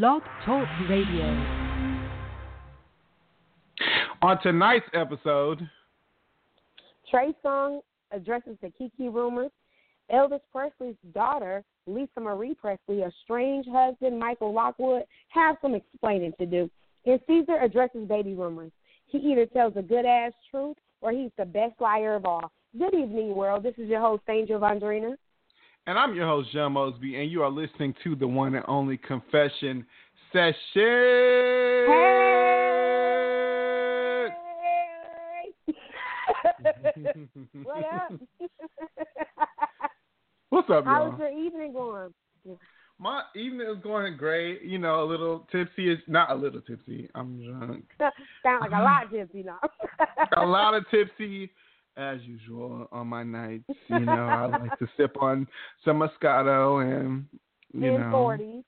Blog Talk Radio. On tonight's episode, Trey Songz addresses the Keke rumors. Elvis Presley's daughter, Lisa Marie Presley, a strange husband, Michael Lockwood, have some explaining to do. And Ceaser addresses baby rumors. He either tells a good ass truth or he's the best liar of all. Good evening, world. This is your host, Angel Vondrina. And I'm your host, John Mosby, and you are listening to the one and only Confession Session. what up? What's up, How's y'all? your evening going? My evening is going great. You know, a little tipsy is not a little tipsy. I'm drunk. Sound like a lot, tipsy now. a lot of tipsy as usual on my nights. You know, I like to sip on some Moscato and you In know forties.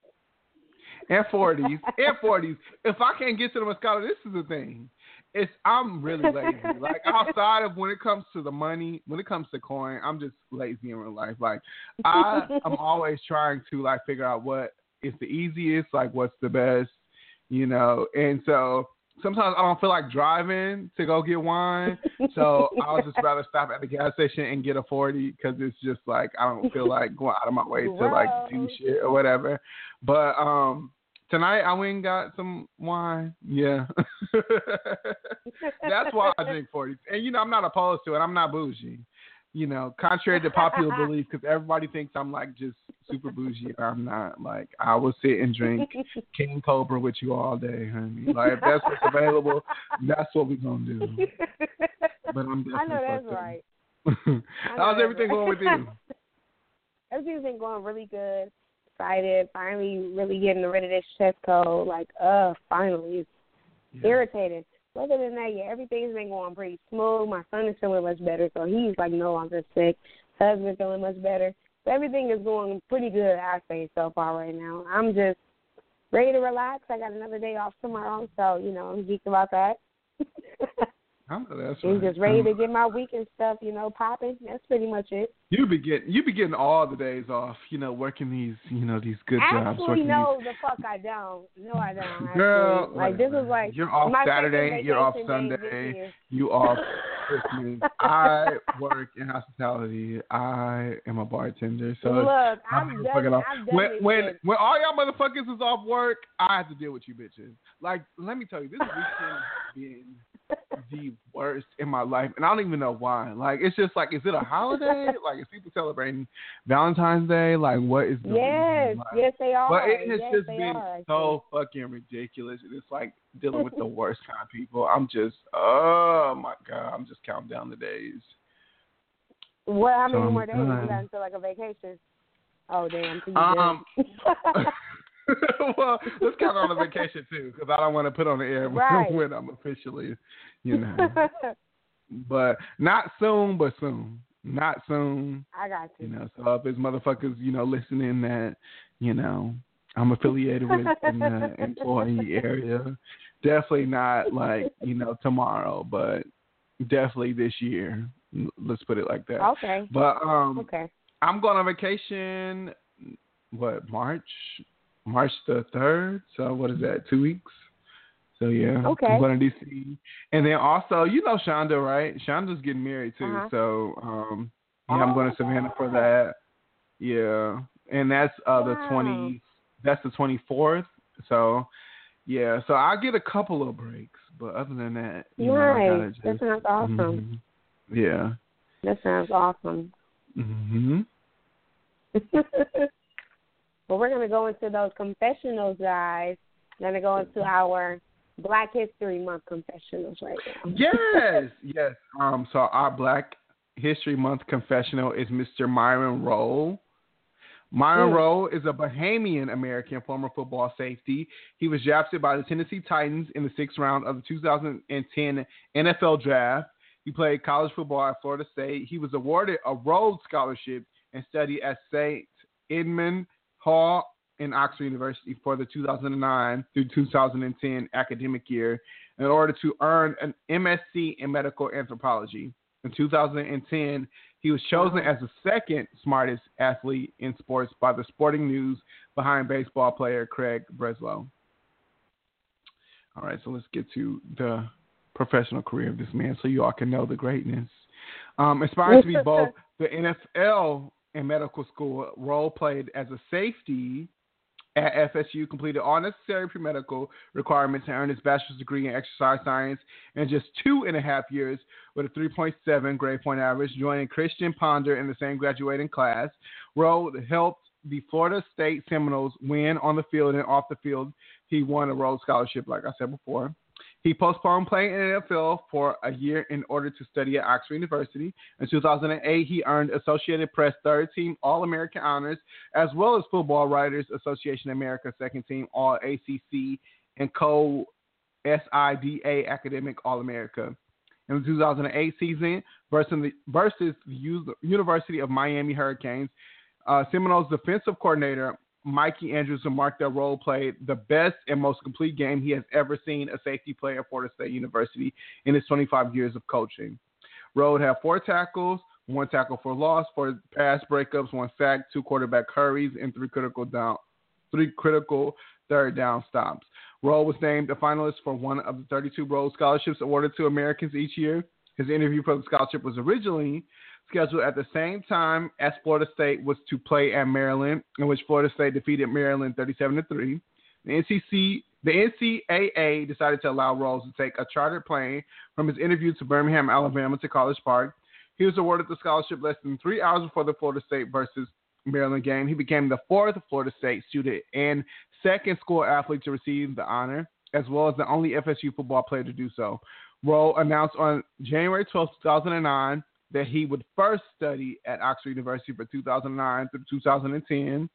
and forties and forties. If I can't get to the Moscato, this is the thing. It's I'm really lazy. like outside of when it comes to the money, when it comes to coin, I'm just lazy in real life. Like I I'm always trying to like figure out what is the easiest, like what's the best, you know. And so sometimes I don't feel like driving to go get wine, so I'll just rather stop at the gas station and get a forty because it's just like I don't feel like going out of my way to like do shit or whatever. But um tonight I went and got some wine. Yeah, that's why I drink forties. And you know I'm not opposed to it. I'm not bougie. You know, contrary to popular belief, because everybody thinks I'm like just super bougie. I'm not. Like I will sit and drink King Cobra with you all day, honey. Like if that's what's available, that's what we're gonna do. But I'm definitely I know that's up. right. How's everything right. going with you? Everything's been going really good. Excited. Finally, really getting rid of this chest cold. Like, uh, finally. It's Yeah. irritating. Other than that, yeah, everything's been going pretty smooth. My son is feeling much better, so he's like no longer sick. Husband's feeling much better. So everything is going pretty good, I say, so far right now. I'm just ready to relax. I got another day off tomorrow, so you know I'm geeked about that. I know that's I'm right. just ready to Um, get my weekend stuff, you know, popping. That's pretty much it. You be getting you be getting all the days off. You know, working these you know these good jobs. Actually, no, the fuck I don't. No, I don't. these, Actually. girl. like this is like you're off Saturday. You're off vacation day this Sunday. You off Christmas. I work in hospitality. I am a bartender. So Look, I'm done, fucking off. When when when all y'all motherfuckers is off work, I have to deal with you bitches. Like, let me tell you, this weekend has been the worst in my life, and I don't even know why. Like, it's just like, is it a holiday? like, is people celebrating Valentine's Day? Like, what is Yes? Like, yes they are. but it has yes, just been are, so fucking ridiculous. It's like dealing with the worst kind of people. I'm just, oh my god, I'm just counting down the days. What? How many I'm more days? You done. got until like a vacation? Oh damn! Um. well, let's count on the vacation too, because I don't want to put on the air when, Right. when I'm officially, you know. but not soon, but soon. Not soon, I got you you. know. So if there's motherfuckers, you know, listening that, you know, I'm affiliated with in the employee area, definitely not like you know tomorrow, but definitely this year. Let's put it like that. Okay. But um, Okay. I'm going on vacation. What March? March the third. So what is that? Two weeks. So yeah. Okay. I'm going to DC, and then also you know Shonda, right? Shonda's getting married too. Uh-huh. So um, yeah, I'm going to Savannah for that. Yeah, and that's uh the Wow. twenty. That's the twenty fourth. So yeah, so I get a couple of breaks, but other than that, you know, I gotta just. That sounds awesome. Mhm. Yeah. That sounds awesome. hmm well, we're gonna go into those confessionals, guys. We're gonna go into our Black History Month confessionals right now. Yes, yes. Um, so our Black History Month confessional is Mr. Myron Rolle. Myron Mm. Rolle is a Bahamian American former football safety. He was drafted by the Tennessee Titans in the sixth round of the 2010 NFL Draft. He played college football at Florida State. He was awarded a Rhodes Scholarship and studied at St. Edmund Hall in Oxford University for the 2009 through 2010 academic year in order to earn an MSc in medical anthropology. In 2010, he was chosen as the second smartest athlete in sports by the Sporting News behind baseball player Craig Breslow. All right, so let's get to the professional career of this man so you all can know the greatness. Um, aspiring to be both the NFL and medical school, Rolle played as a safety at FSU, completed all necessary pre-medical requirements, and earned his bachelor's degree in exercise science in just two and a half years with a 3.7 grade point average, joining Christian Ponder in the same graduating class. Rolle helped the Florida State Seminoles win on the field and off the field. He won a Rhodes Scholarship, like I said before. He postponed playing in the NFL for a year in order to study at Oxford University. In 2008, he earned Associated Press third team All American honors, as well as Football Writers Association America second team All ACC and co SIDA Academic All America. In the 2008 season versus the, versus the University of Miami Hurricanes, uh, Seminoles defensive coordinator Mikey Andrews remarked that Rolle played the best and most complete game he has ever seen a safety play at Florida State University in his 25 years of coaching. Rolle had four tackles, one tackle for loss, four pass breakups, one sack, two quarterback hurries, and three critical down, three critical third down stops. Rolle was named a finalist for one of the 32 Rhodes scholarships awarded to Americans each year. His interview for the scholarship was originally scheduled at the same time as Florida State was to play at Maryland, in which Florida State defeated Maryland 37 to 3. The NCC the NCAA decided to allow Rhodes to take a chartered plane from his interview to Birmingham, Alabama to College Park. He was awarded the scholarship less than three hours before the Florida State versus Maryland game. He became the fourth Florida State student and second school athlete to receive the honor, as well as the only FSU football player to do so. Rolle announced on January 12, 2009, that he would first study at Oxford University for 2009 through 2010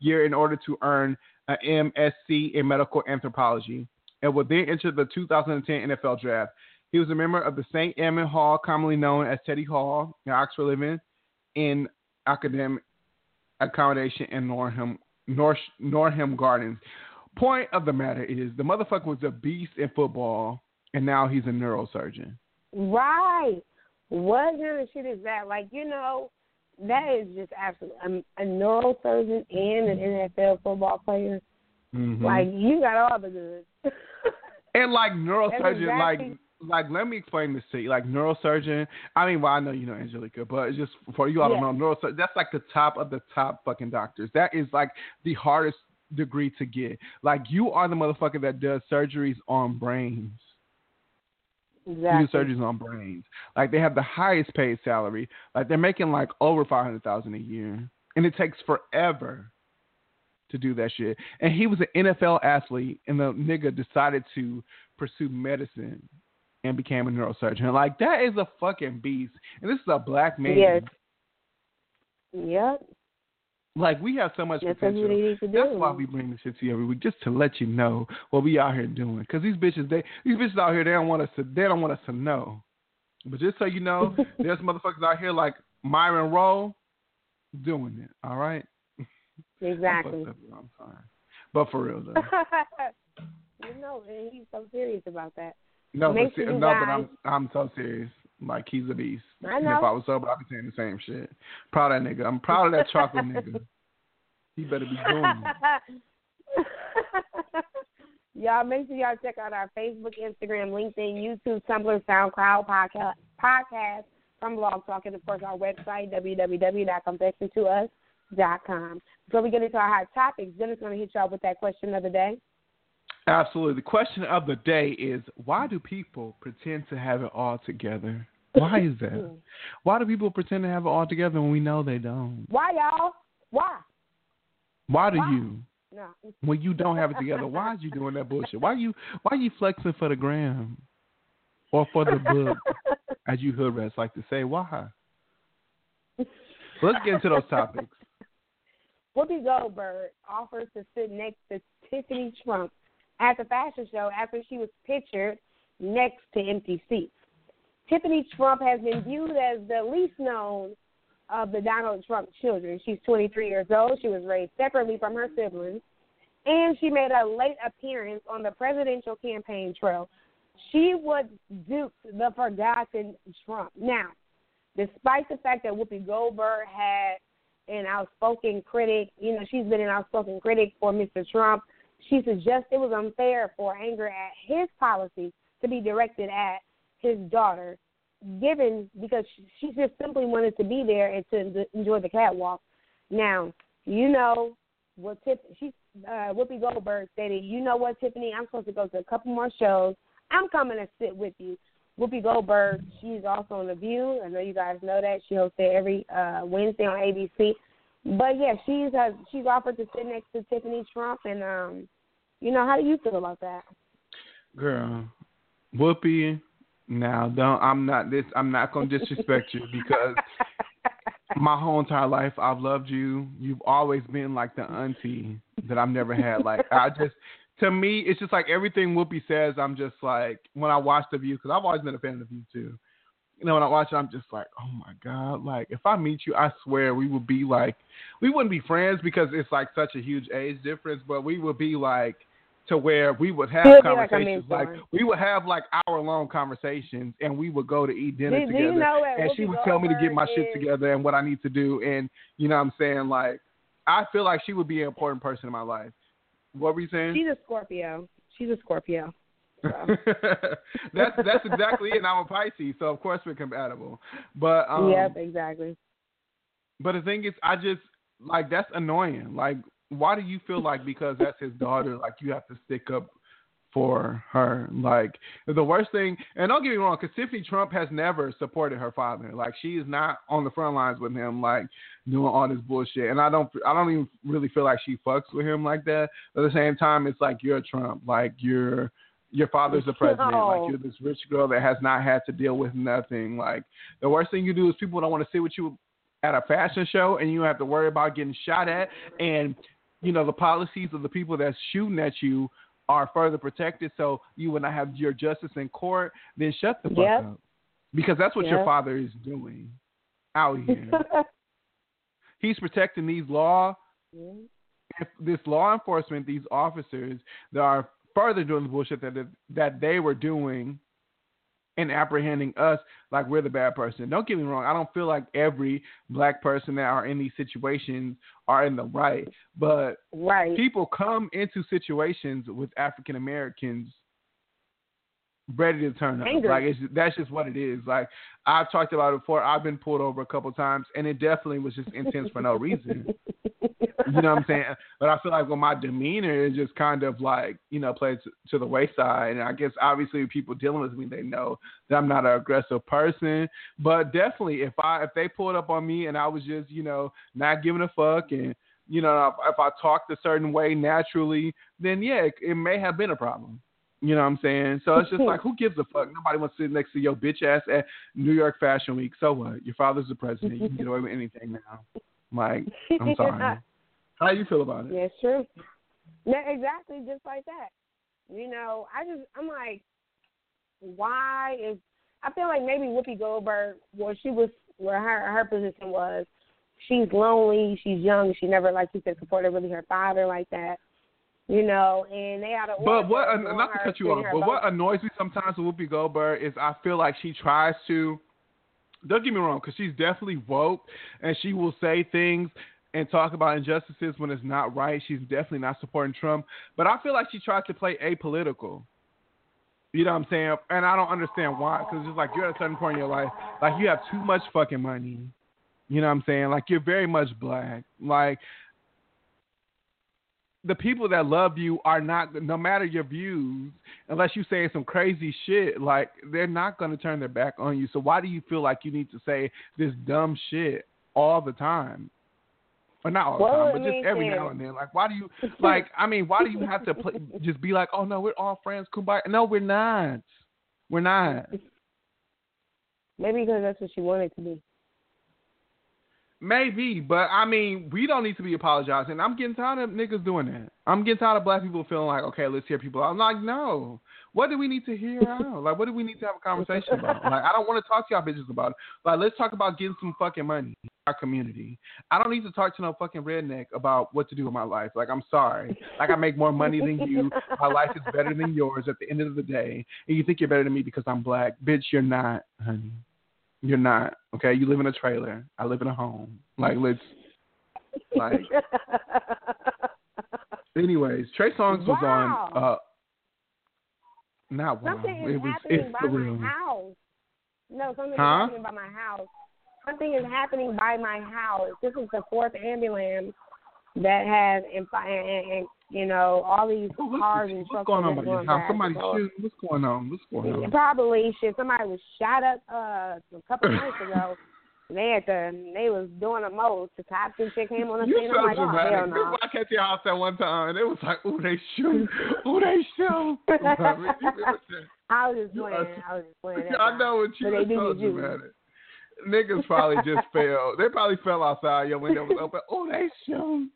year in order to earn an MSc in medical anthropology and would then enter the 2010 NFL draft. He was a member of the St. Edmund Hall, commonly known as Teddy Hall, in Oxford, living in academic accommodation in Norham, North, Norham Gardens. Point of the matter is, the motherfucker was a beast in football, and now he's a neurosurgeon. Right. What kind of shit is that? Like, you know, that is just absolutely a, a neurosurgeon and an NFL football player. Mhm. Like, you got all the goods. And like neurosurgeon, exactly- like like let me explain this to you. Like neurosurgeon, I mean, well, I know you know Angelica, but it's just for you all Yeah. don't know neurosurgeon. That's like the top of the top fucking doctors. That is like the hardest degree to get. Like you are the motherfucker that does surgeries on brains. Exactly. on brains. Like they have the highest paid salary. Like they're making like over five hundred thousand a year, and it takes forever to do that shit. And he was an NFL athlete, and the nigga decided to pursue medicine and became a neurosurgeon. Like that is a fucking beast. And this is a black man. Yes. Yep. Like we have so much That's potential. we need to do. That's why we bring this shit to you every week, just to let you know what we out here doing. Because these bitches, they these bitches out here, they don't want us to, they don't want us to know. But just so you know, there's motherfuckers out here like Myron Rolle doing it. All right. I'm Exactly. I'm sorry. But for real though, you know, he's so serious about that. no, but, no, but I'm I'm so serious. Like he's a beast. I And know. if I was sober, I'd be saying the same shit. Proud of that nigga. I'm proud of that chocolate nigga. He better be doing it. y'all make sure y'all check out our Facebook, Instagram, LinkedIn, YouTube, Tumblr, SoundCloud, podcast, podcast from Blog Talk, and of course our website www.confessiontous.com. Before we get into our hot topics, Dennis going to hit y'all with that question of the day. Absolutely. The question of the day is why do people pretend to have it all together? Why is that? Hmm. Why do people pretend to have it all together when we know they don't? Why y'all? Why? Why do Why? you? No. When you don't have it together, why is you doing that bullshit? Why you why you flexing for the gram? Or for the book, as you hood rats like to say, why? Let's get into those topics. Whoopi Goldberg offers to sit next to Tiffany Trump at the fashion show after she was pictured next to empty seats. Tiffany Trump has been viewed as the least known of the Donald Trump children. She's 23 years old. She was raised separately from her siblings, and she made a late appearance on the presidential campaign trail. She was duped the forgotten Trump. Now, despite the fact that Whoopi Goldberg had an outspoken critic, you know, she's been an outspoken critic for Mr. Trump. She suggests it was unfair for anger at his policies to be directed at his daughter, given because she just simply wanted to be there and to enjoy the catwalk. Now, you know what Tip she uh Whoopi Goldberg stated, you know what, Tiffany, I'm supposed to go to a couple more shows. I'm coming to sit with you. Whoopi Goldberg, she's also on The View. I know you guys know that. She hosts it every uh Wednesday on ABC. But yeah, she's uh, she's offered to sit next to Tiffany Trump and um you know, how do you feel about that? Girl, Whoopi, now don't I'm not this I'm not gonna disrespect you because my whole entire life I've loved you. You've always been like the auntie that I've never had. Like I just to me it's just like everything Whoopi says. I'm just like when I watch the View because I've always been a fan of the View too. You know when I watch it, I'm just like, oh my god! Like if I meet you, I swear we would be like, we wouldn't be friends because it's like such a huge age difference, but we would be like to where we would have be conversations like, like, we would have like hour long conversations and we would go to eat dinner together you know and she would tell me to get my Goldberg shit together and what I need to do and you know what I'm saying like I feel like she would be an important person in my life. What were you saying? She's a Scorpio. She's a Scorpio. So. that's that's exactly it. And I'm a Pisces, so of course we're compatible. But um, yep, exactly. but the thing is, I just like that's annoying. Like, why do you feel like because that's his daughter, like you have to stick up for her? Like the worst thing, and don't get me wrong, because Tiffany Trump has never supported her father. Like she is not on the front lines with him, like doing all this bullshit. And I don't, I don't even really feel like she fucks with him like that. But at the same time, it's like you're Trump, like you're. Your father's the president. No. Like you're this rich girl that has not had to deal with nothing. Like the worst thing you do is people don't want to sit with you at a fashion show and you have to worry about getting shot at and you know the policies of the people that's shooting at you are further protected so you will not have your justice in court then shut the fuck Yep. up because that's what your father is doing out here he's protecting these law this law enforcement these officers that are further doing the bullshit that that they were doing and apprehending us like we're the bad person. Don't get me wrong. I don't feel like every black person that are in these situations are in the right, but right. people come into situations with African Americans ready to turn up. Like it's that's just what it is. Like I've talked about it before. I've been pulled over a couple times, and it definitely was just intense for no reason. You know what I'm saying? But I feel like when my demeanor is just kind of like, you know, plays to the wayside. And I guess obviously people dealing with me, they know that I'm not an aggressive person. But definitely if I if they pulled up on me and I was just, you know, not giving a fuck and you know, if, if I talked a certain way naturally, then yeah, it, it may have been a problem. You know what I'm saying? So it's just like, who gives a fuck? Nobody wants to sit next to your bitch ass at New York Fashion Week. So what? Your father's the president. You can get away with anything now. Like, I'm sorry. How you feel about it? Yeah, it's true. Yeah, exactly, just like that. You know, I just I'm like, why is I feel like maybe Whoopi Goldberg, where she was, where her her position was, she's lonely, she's young, she never like you said supported really her father like that. You know, and they had a. But what, not to cut you off, but what annoys me sometimes with Whoopi Goldberg is I feel like she tries to. Don't get me wrong, because she's definitely woke, and she will say things and talk about injustices when it's not right. She's definitely not supporting Trump, but I feel like she tries to play apolitical. You know what I'm saying? And I don't understand why, because it's like you're at a certain point in your life, like you have too much fucking money. You know what I'm saying? Like you're very much black. Like the people that love you are not, no matter your views, unless you say some crazy shit, like they're not going to turn their back on you. So why do you feel like you need to say this dumb shit all the time? Or not all the Well, time, but just every now and then. Like, why do you like? I mean, why do you have to play, just be like, oh no, we're all friends, kumbaya? No, we're not. We're not. Maybe because that's what she wanted to be. Maybe, but I mean, we don't need to be apologizing. I'm getting tired of niggas doing that. I'm getting tired of black people feeling like, okay, let's hear people. I'm like, no. What do we need to hear out? Like, what do we need to have a conversation about? Like, I don't want to talk to y'all bitches about it. Like, let's talk about getting some fucking money in our community. I don't need to talk to no fucking redneck about what to do with my life. Like, I'm sorry. Like, I make more money than you. My life is better than yours at the end of the day. And you think you're better than me because I'm black. Bitch, you're not, honey. You're not. Okay, you live in a trailer. I live in a home. Like let's like anyways, Trey Songz was Wow. on uh not wow. Something It is was happening it's by my house. No, something Huh? is happening by my house. Something is happening by my house. This is the fourth ambulance that has, and, and, and you know, all these what's, cars and what's going on by just your house? Somebody shooting. What's going on? What's going on? Probably shit. Somebody was shot up uh, a couple months ago. They had to. They was doing the most. The cops and shit came on the scene. so I'm like, oh hell no. I to your house that one time and it was like, ooh, they shoot. ooh, they shoot. I mean, you remember that? I was just playing. I was just playing. I know what you were so dramatic. Niggas probably just fell. They probably fell outside. Your window was open. Oh, they shoot.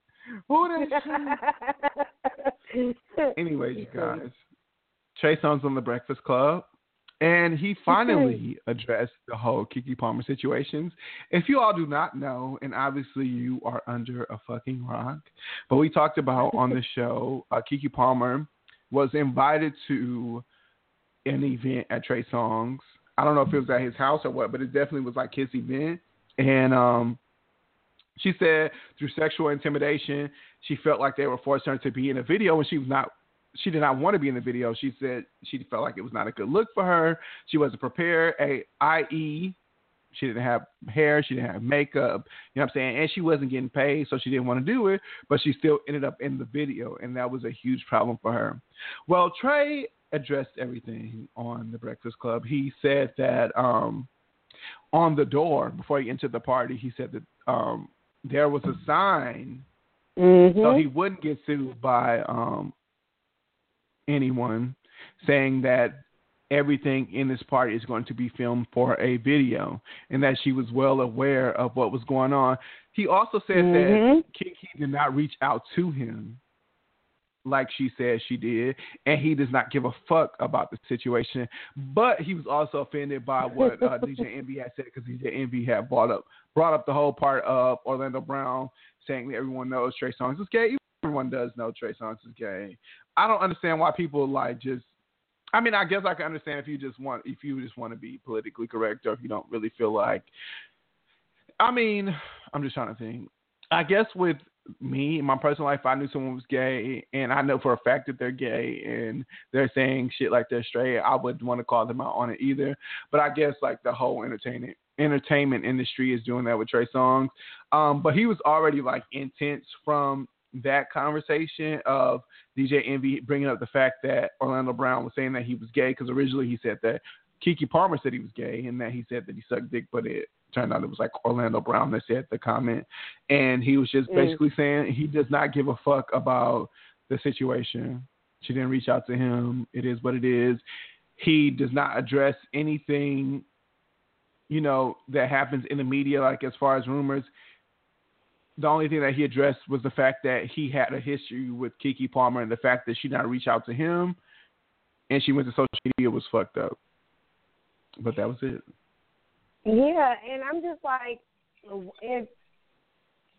Oh, they. Anyways, you guys, Trey Songz on the Breakfast Club, and he finally addressed the whole Keke Palmer situations. If you all do not know, and obviously you are under a fucking rock, but we talked about on the show, uh, Keke Palmer was invited to an event at Trey Songz. I don't know if it was at his house or what, but it definitely was like his event, and um. She said through sexual intimidation, she felt like they were forcing her to be in a video and she was not she did not want to be in the video. She said she felt like it was not a good look for her. She wasn't prepared, a i.e. she didn't have hair, she didn't have makeup, you know what I'm saying? And she wasn't getting paid, so she didn't want to do it, but she still ended up in the video and that was a huge problem for her. Well, Trey addressed everything on the Breakfast Club. He said that um on the door before he entered the party, he said that um there was a sign Mm-hmm. so he wouldn't get sued by um, anyone, saying that everything in this party is going to be filmed for a video, and that she was well aware of what was going on. He also said that Mhm. Keke did not reach out to him like she said she did, and he does not give a fuck about the situation. But he was also offended by what uh, DJ Envy had said because DJ Envy had brought up brought up the whole part of Orlando Brown saying that everyone knows Trey Songz is gay. Everyone does know Trey Songz is gay. I don't understand why people like just. I mean, I guess I can understand if you just want if you just want to be politically correct or if you don't really feel like. I mean, I'm just trying to think. I guess with me in my personal life, if I knew someone was gay and I know for a fact that they're gay and they're saying shit like they're straight, I wouldn't want to call them out on it either. But I guess like the whole entertainment entertainment industry is doing that with Trey Songz. Um, but he was already like intense from that conversation of DJ Envy bringing up the fact that Orlando Brown was saying that he was gay because originally he said that Keke Palmer said he was gay and that he said that he sucked dick, but it turned out it was like Orlando Brown that said the comment, and he was just Mm. basically saying he does not give a fuck about the situation. She didn't reach out to him. It is what it is. He does not address anything, you know, that happens in the media, like as far as rumors. The only thing that he addressed was the fact that he had a history with Keke Palmer and the fact that she not reach out to him, and she went to social media was fucked up. But that was it. Yeah, and I'm just like, if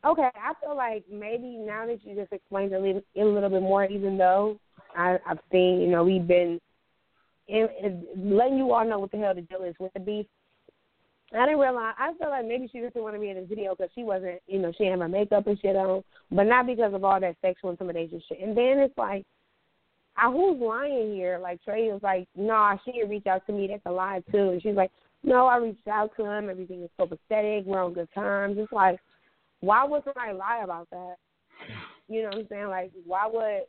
okay, I feel like maybe now that you just explained a little, a little bit more, even though I, I've seen, you know, we've been in, in, letting you all know what the hell the deal is with the beef. I didn't realize. I feel like maybe she just didn't want to be in the video because she wasn't, you know, she have her makeup and shit on, but not because of all that sexual intimidation shit. And then it's like, I, who's lying here? Like Trey was like, "Nah, she didn't reach out to me. That's a lie too." And she's like, "No, I reached out to him. Everything is so pathetic. We're on good terms." It's like, why would somebody lie about that? You know what I'm saying? Like, why would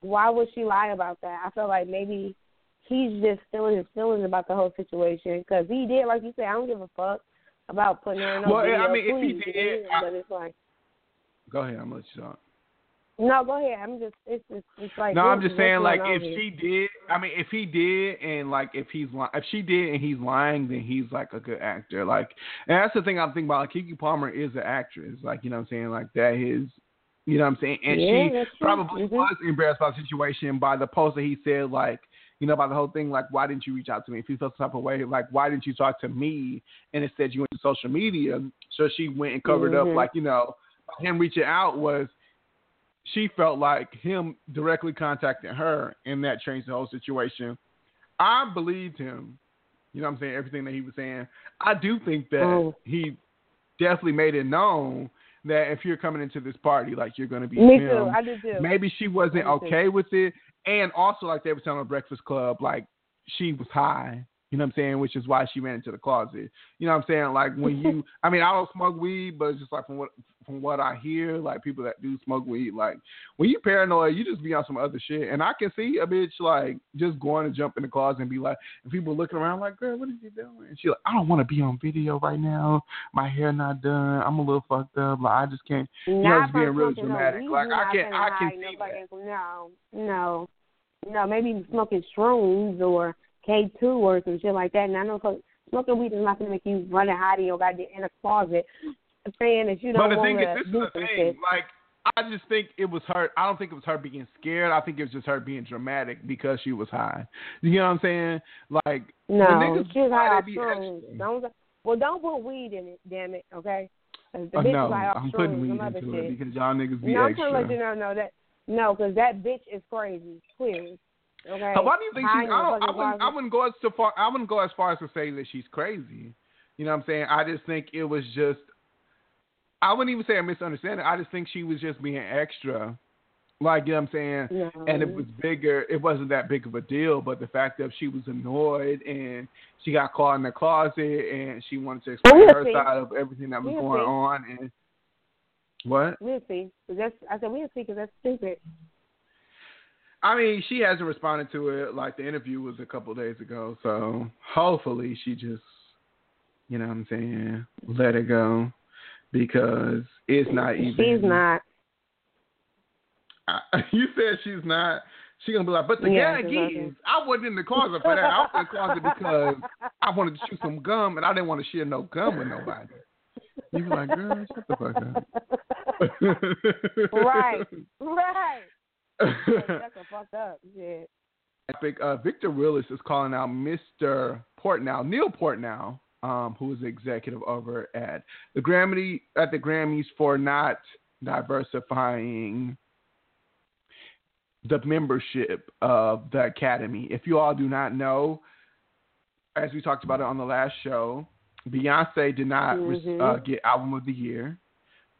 why would she lie about that? I feel like maybe he's just feeling his feelings about the whole situation because he did, like you said, I don't give a fuck about putting her in no Well, video. I mean, if he did, I- but it's like, Go ahead, I'm gonna let you talk. No, go ahead. I'm just it's just it's like No, I'm just saying, like, if here? she did, I mean, if he did, and like, if he's li- if she did, and he's lying, then he's like a good actor. Like, and that's the thing I'm thinking about. Like, Keke Palmer is an actress. Like, you know what I'm saying? Like, that is, you know what I'm saying? And Yeah, she probably Mhm. was embarrassed by the situation by the post that he said, like, you know, by the whole thing, like, why didn't you reach out to me? If you felt some type of way, like, why didn't you talk to me? And instead, you went to social media. So she went and covered up, Mhm. like, you know, him reaching out was she felt like him directly contacting her and that changed the whole situation. I believed him. You know what I'm saying? Everything that he was saying. I do think that Oh. he definitely made it known that if you're coming into this party, like you're going to be Me too. I do too. Maybe she wasn't do too. okay with it. And also, like they were telling the Breakfast Club, like she was high. You know what I'm saying? Which is why she ran into the closet. You know what I'm saying? Like when you, I mean, I don't smoke weed, but it's just like from what from what I hear, like people that do smoke weed, like when you paranoid, you just be on some other shit. And I can see a bitch like just going to jump in the closet and be like, and people looking around like, girl, what are you doing? And she like, I don't want to be on video right now. My hair not done. I'm a little fucked up. Like I just can't. you know, Not it's being really smoking no Like, I can- I can no see fucking- No, no, no. Maybe smoking shrooms or K two or some shit like that. And I know smoking weed is not gonna make you run and hide in your goddamn in a closet, saying that you don't the want thing is, to this is do the thing. shit. Like, I just think it was her. I don't think it was her being scared. I think it was just her being dramatic because she was high. You know what I'm saying? Like, No, niggas she's high, high they off be shrooms. extra. Don't well, don't put weed in it. Damn it, okay? The Oh, bitch no, is I'm putting weed into shit. it because y'all niggas be no, I'm extra. trying to let you know, no, that no, because that bitch is crazy. Clearly, okay. Why do you think she's? I don't. I wouldn't. I wouldn't go as so far. I wouldn't go as far as to say that she's crazy. You know what I'm saying? I just think it was just. I wouldn't even say a misunderstanding. I just think she was just being extra. Like you know what I'm saying? No. and it was bigger. It wasn't that big of a deal, but the fact that she was annoyed and she got caught in the closet and she wanted to explain we'll her see. side of everything that was We'll going see. on. And what? We'll see. That's I said we'll see because that's stupid. I mean, she hasn't responded to it. Like the interview was a couple days ago, so hopefully she just, you know what I'm saying, let it go because it's not even. She's not. I, you said she's not. She gonna be like, but the Yeah, gag is, I wasn't in the closet for that. I was in the closet because I wanted to shoot some gum and I didn't want to share no gum with nobody. You be like, girl, shut the fuck up. right, right. That's a fucked up shit. Epic, uh, Victor Willis is calling out Mr. Portnow, Neil Portnow, um, who is the executive over at the Grammy at the Grammys for not diversifying the membership of the Academy. If you all do not know, as we talked about it on the last show, Beyonce did not Mhm. uh, get Album of the Year.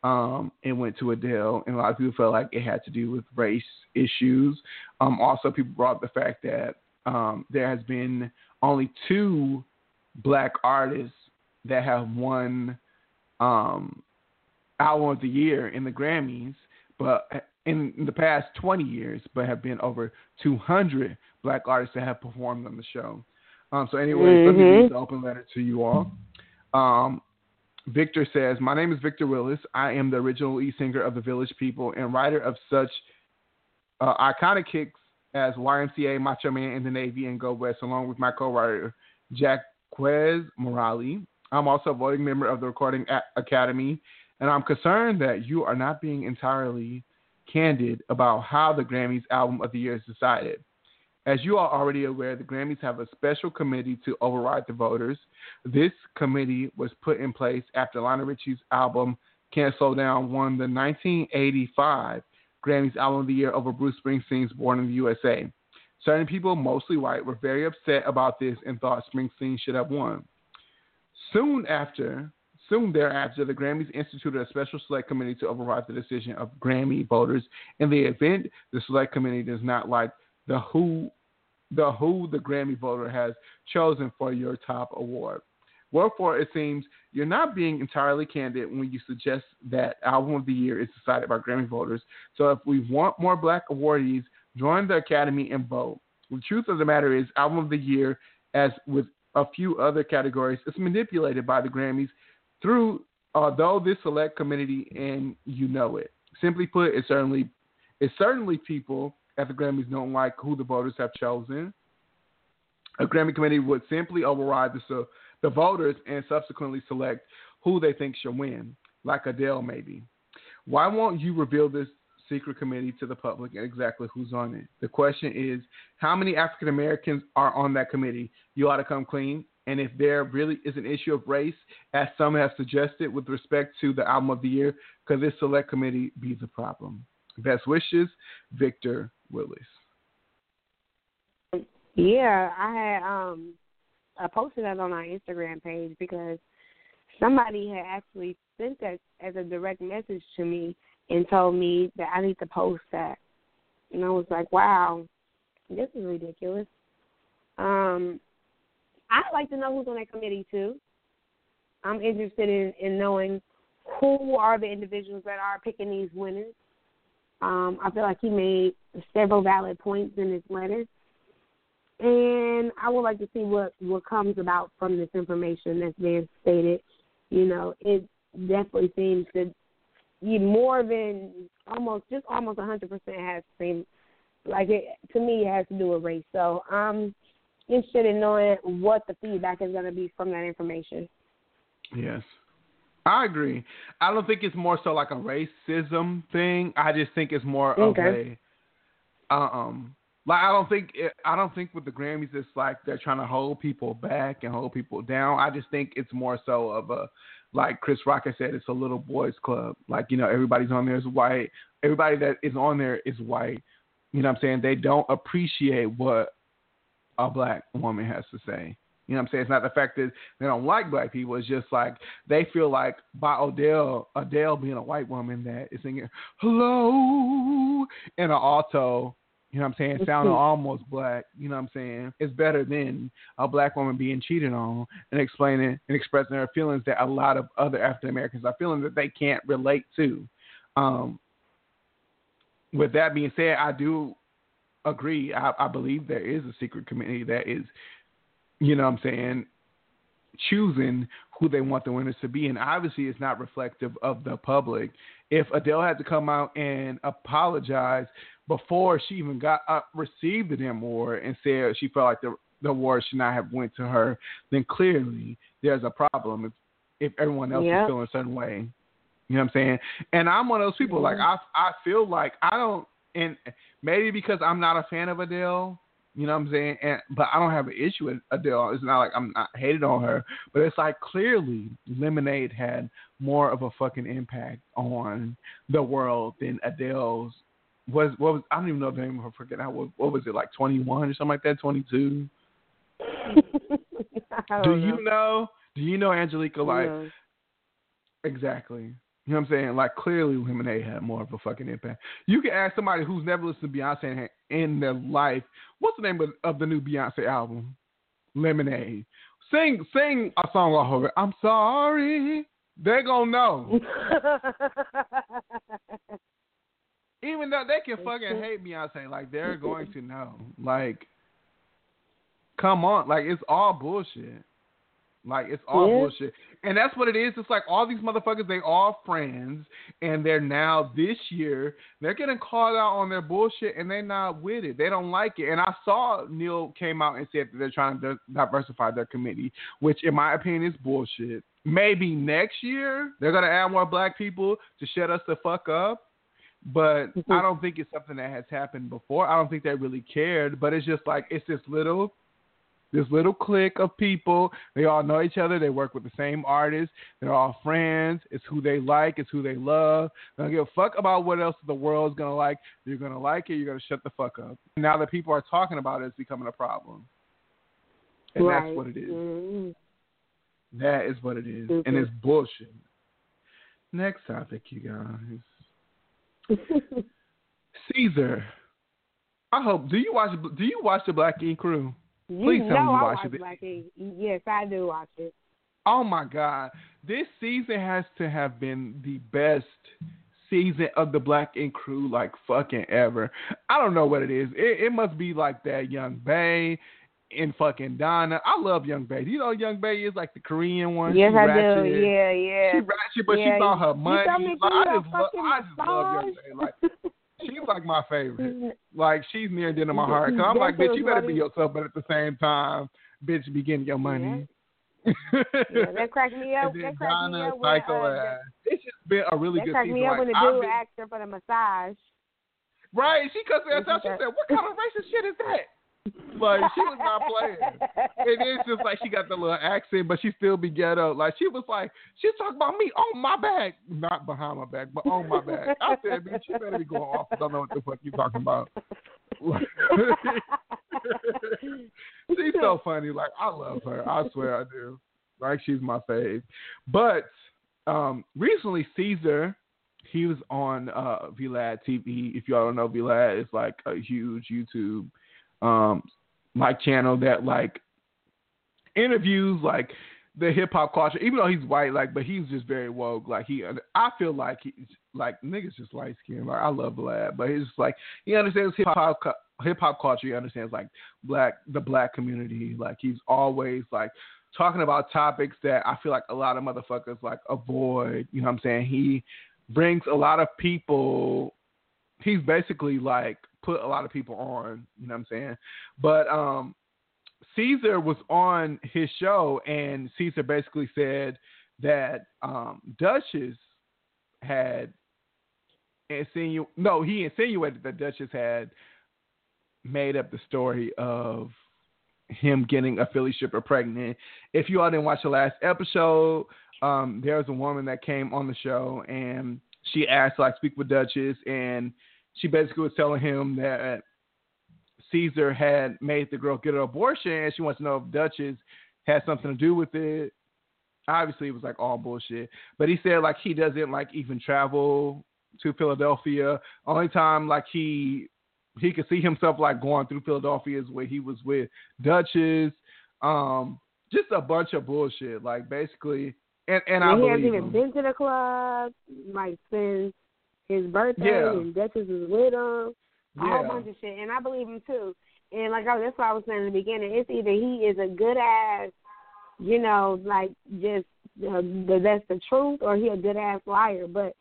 Um, it went to Adele, and a lot of people felt like it had to do with race issues. Um, also, people brought up the fact that um, there has been only two black artists that have won um, Album of the Year in the Grammys, but in the past 20 years, but have been over 200 black artists that have performed on the show. Um, so, anyways, let me read the open letter to you all. Um, Victor says, My name is Victor Willis. I am the original lead singer of the Village People and writer of such uh, iconic hits as YMCA, Macho Man and the Navy, and Go West, along with my co writer, Jacques Morali. I'm also a voting member of the Recording Academy, and I'm concerned that you are not being entirely candid about how the Grammys Album of the Year is decided. As you are already aware, the Grammys have a special committee to override the voters. This committee was put in place after Lionel Richie's album Can't Slow Down won the 1985 Grammys Album of the Year over Bruce Springsteen's Born in the USA. Certain people, mostly white, were very upset about this and thought Springsteen should have won. Soon after, soon thereafter, the Grammys instituted a special select committee to override the decision of Grammy voters. In the event the select committee does not like the who the who the Grammy voter has chosen for your top award. Wherefore, it seems you're not being entirely candid when you suggest that Album of the Year is decided by Grammy voters. So, if we want more black awardees, join the Academy and vote. The truth of the matter is, Album of the Year, as with a few other categories, is manipulated by the Grammys through, uh, although this select committee, and you know it. Simply put, it certainly It's certainly people at the Grammys don't like who the voters have chosen. A Grammy committee would simply override the, the voters and subsequently select who they think should win, like Adele maybe. Why won't you reveal this secret committee to the public and exactly who's on it? The question is, how many African Americans are on that committee? You ought to come clean. And if there really is an issue of race, as some have suggested with respect to the album of the year, could this select committee be the problem? Best wishes, Victor Willis. Yeah, I had um I posted that on our Instagram page because somebody had actually sent that as a direct message to me and told me that I need to post that. And I was like, Wow, this is ridiculous. Um I'd like to know who's on that committee too. I'm interested in, in knowing who are the individuals that are picking these winners. Um, I feel like he made several valid points in his letter. And I would like to see what, what comes about from this information that's being stated. You know, it definitely seems to you more than almost just almost hundred percent has seemed like it to me it has to do with race. So I'm interested in knowing what the feedback is gonna be from that information. Yes. I agree. I don't think it's more so like a racism thing. I just think it's more okay. of a um like I don't think it, I don't think with the Grammys it's like they're trying to hold people back and hold people down. I just think it's more so of a like Chris Rock has said, it's a little boys club. Like you know everybody's on there is white. Everybody that is on there is white. You know what I'm saying? They don't appreciate what a black woman has to say. You know what I'm saying? It's not the fact that they don't like black people. It's just like they feel like by Adele, Adele being a white woman that is singing "Hello" in an alto. You know what I'm saying? Sounding almost black. You know what I'm saying? It's better than a black woman being cheated on and explaining and expressing her feelings that a lot of other African Americans are feeling that they can't relate to. Um, with that being said, I do agree. I, I believe there is a secret committee that is you know what I'm saying, choosing who they want the winners to be. And obviously, it's not reflective of the public. If Adele had to come out and apologize before she even got uh, received the award and said she felt like the the award should not have went to her, then clearly there's a problem. If if everyone else yep. is feeling a certain way, you know what I'm saying? And I'm one of those people. Mm-hmm. Like I I feel like I don't, and maybe because I'm not a fan of Adele you know what I'm saying? And but I don't have an issue with Adele. It's not like I'm not hated on her, but it's like clearly Lemonade had more of a fucking impact on the world than Adele's. Was what was I don't even know the name of her. Forget how what, what was it like 21 or something like that? 22. Do you know? Do you know Angelica? Like exactly. You know what I'm saying? Like clearly Lemonade had more of a fucking impact. You can ask somebody who's never listened to Beyonce in their life, what's the name of, of the new Beyonce album? Lemonade. Sing sing a song off of it. I'm sorry. They're gonna know. Even though they can fucking hate Beyonce, like they're going to know. Like, come on, like it's all bullshit. Like it's all yeah. bullshit. And that's what it is. It's like all these motherfuckers, they all friends, and they're now this year they're getting called out on their bullshit, and they're not with it. They don't like it. And I saw Neil came out and said that they're trying to diversify their committee, which in my opinion is bullshit. Maybe next year they're gonna add more black people to shut us the fuck up. But mm-hmm. I don't think it's something that has happened before. I don't think they really cared. But it's just like it's this little this little clique of people. They all know each other. They work with the same artists. They're all friends. It's who they like. It's who they love. They don't give a fuck about what else the world's gonna like. You're gonna like it. You're gonna shut the fuck up. Now that people are talking about it, it's becoming a problem, and right. that's what it is. Mm-hmm. That is what it is. Mm-hmm. and it's bullshit. Next topic, you guys. Ceaser. I hope. Do you watch? Do you watch the Black Ink Crew? Please you tell me you watch it. Black Yes, I do watch it. Oh my God. This season has to have been the best season of the Black Ink Crew like fucking ever. I don't know what it is. It, it must be like that Young Bae and fucking Donna. I love Young Bae. You know Young Bae is like the Korean one. Yes, she I ratchet. do. Yeah, yeah. She ratchet, but yeah. she's on her money. You like, I just, love, I just love Young Bae. Like she's like my favorite. Like she's near and dear to my heart. Cause I'm like, bitch, you better be yourself, but at the same time, bitch, be getting your money. Yeah, that cracked me up. That cracked me up. When, Psycho uh, ass. It's just been a really that good cracked season. me up Like, when the dude been- asked her for the massage. Right, she cussed ass out. She said, "What kind of racist shit is that?" Like she was not playing. And It is just like she got the little accent, but she still be ghetto. Like she was like, she talking about me on my back, not behind my back, but on my back. I said, bitch, you better be going off. I don't know what the fuck you talking about. she's so funny. Like I love her. I swear I do. Like she's my fave. But um, recently, Ceaser, he was on uh, VLAD TV. If y'all don't know, VLAD is like a huge YouTube um, like channel that like interviews like the hip hop culture. Even though he's white, like, but he's just very woke. Like he, I feel like he's like niggas just light skinned. Like I love Vlad, but he's like he understands hip hop hip hop culture. He understands like black the black community. Like he's always like talking about topics that I feel like a lot of motherfuckers like avoid. You know what I'm saying? He brings a lot of people. He's basically like put a lot of people on. You know what I'm saying? But um, Ceaser was on his show, and Ceaser basically said that um, Duchess had insinu no, he insinuated that Duchess had made up the story of him getting a Philly stripper pregnant. If you all didn't watch the last episode, um, there was a woman that came on the show and she asked like speak with Duchess, and she basically was telling him that Ceaser had made the girl get an abortion, and she wants to know if Duchess had something to do with it. Obviously, it was like all bullshit. But he said like he doesn't like even travel to Philadelphia. Only time like he he could see himself like going through Philadelphia is where he was with Duchess. Um, just a bunch of bullshit. Like basically, and and I he hasn't even him. been to the club like since his birthday, Yeah. and Duchess was with him. A whole bunch of shit, and I believe him too. And like I, that's what I was saying in the beginning. It's either he is a good ass, you know, like just uh, the, that's the truth, or he a good ass liar. But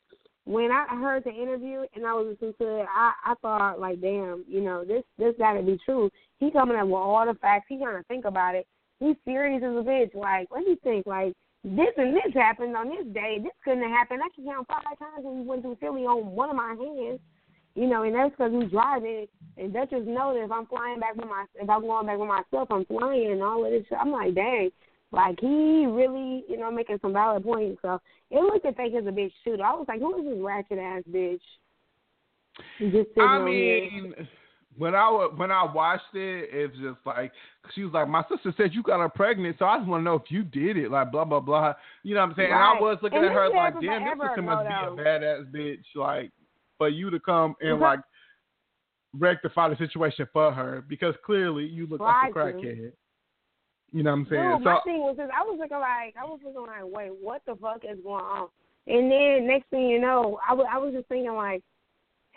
when I heard the interview and I was listening to it, I I thought like, damn, you know, this this got to be true. He coming up with all the facts. He trying to think about it. He's serious as a bitch. Like, let me think. Like this and this happened on this day. This couldn't have happened. I can count five times when we went to Philly on one of my hands. You know, and that's because we driving. And Duchess know that if I'm flying back with my, if I'm going back with myself, I'm flying and all of this. Shit. I'm like, dang, like he really, you know, making some valid points. So it looked at fake as a bitch too. I was like, who is this ratchet ass bitch? Just I mean, when I when I watched it, it's just like she was like, my sister said you got her pregnant, so I just want to know if you did it, like blah blah blah. You know what I'm saying? And I was looking And at her like, damn, this sister must be a badass bitch, like for you to come and like rectify the situation for her because clearly you look like a crackhead. You know what I'm saying? Dude, so my thing was this. I was looking like I was looking like, wait, what the fuck is going on? And then next thing you know, I was I was just thinking like,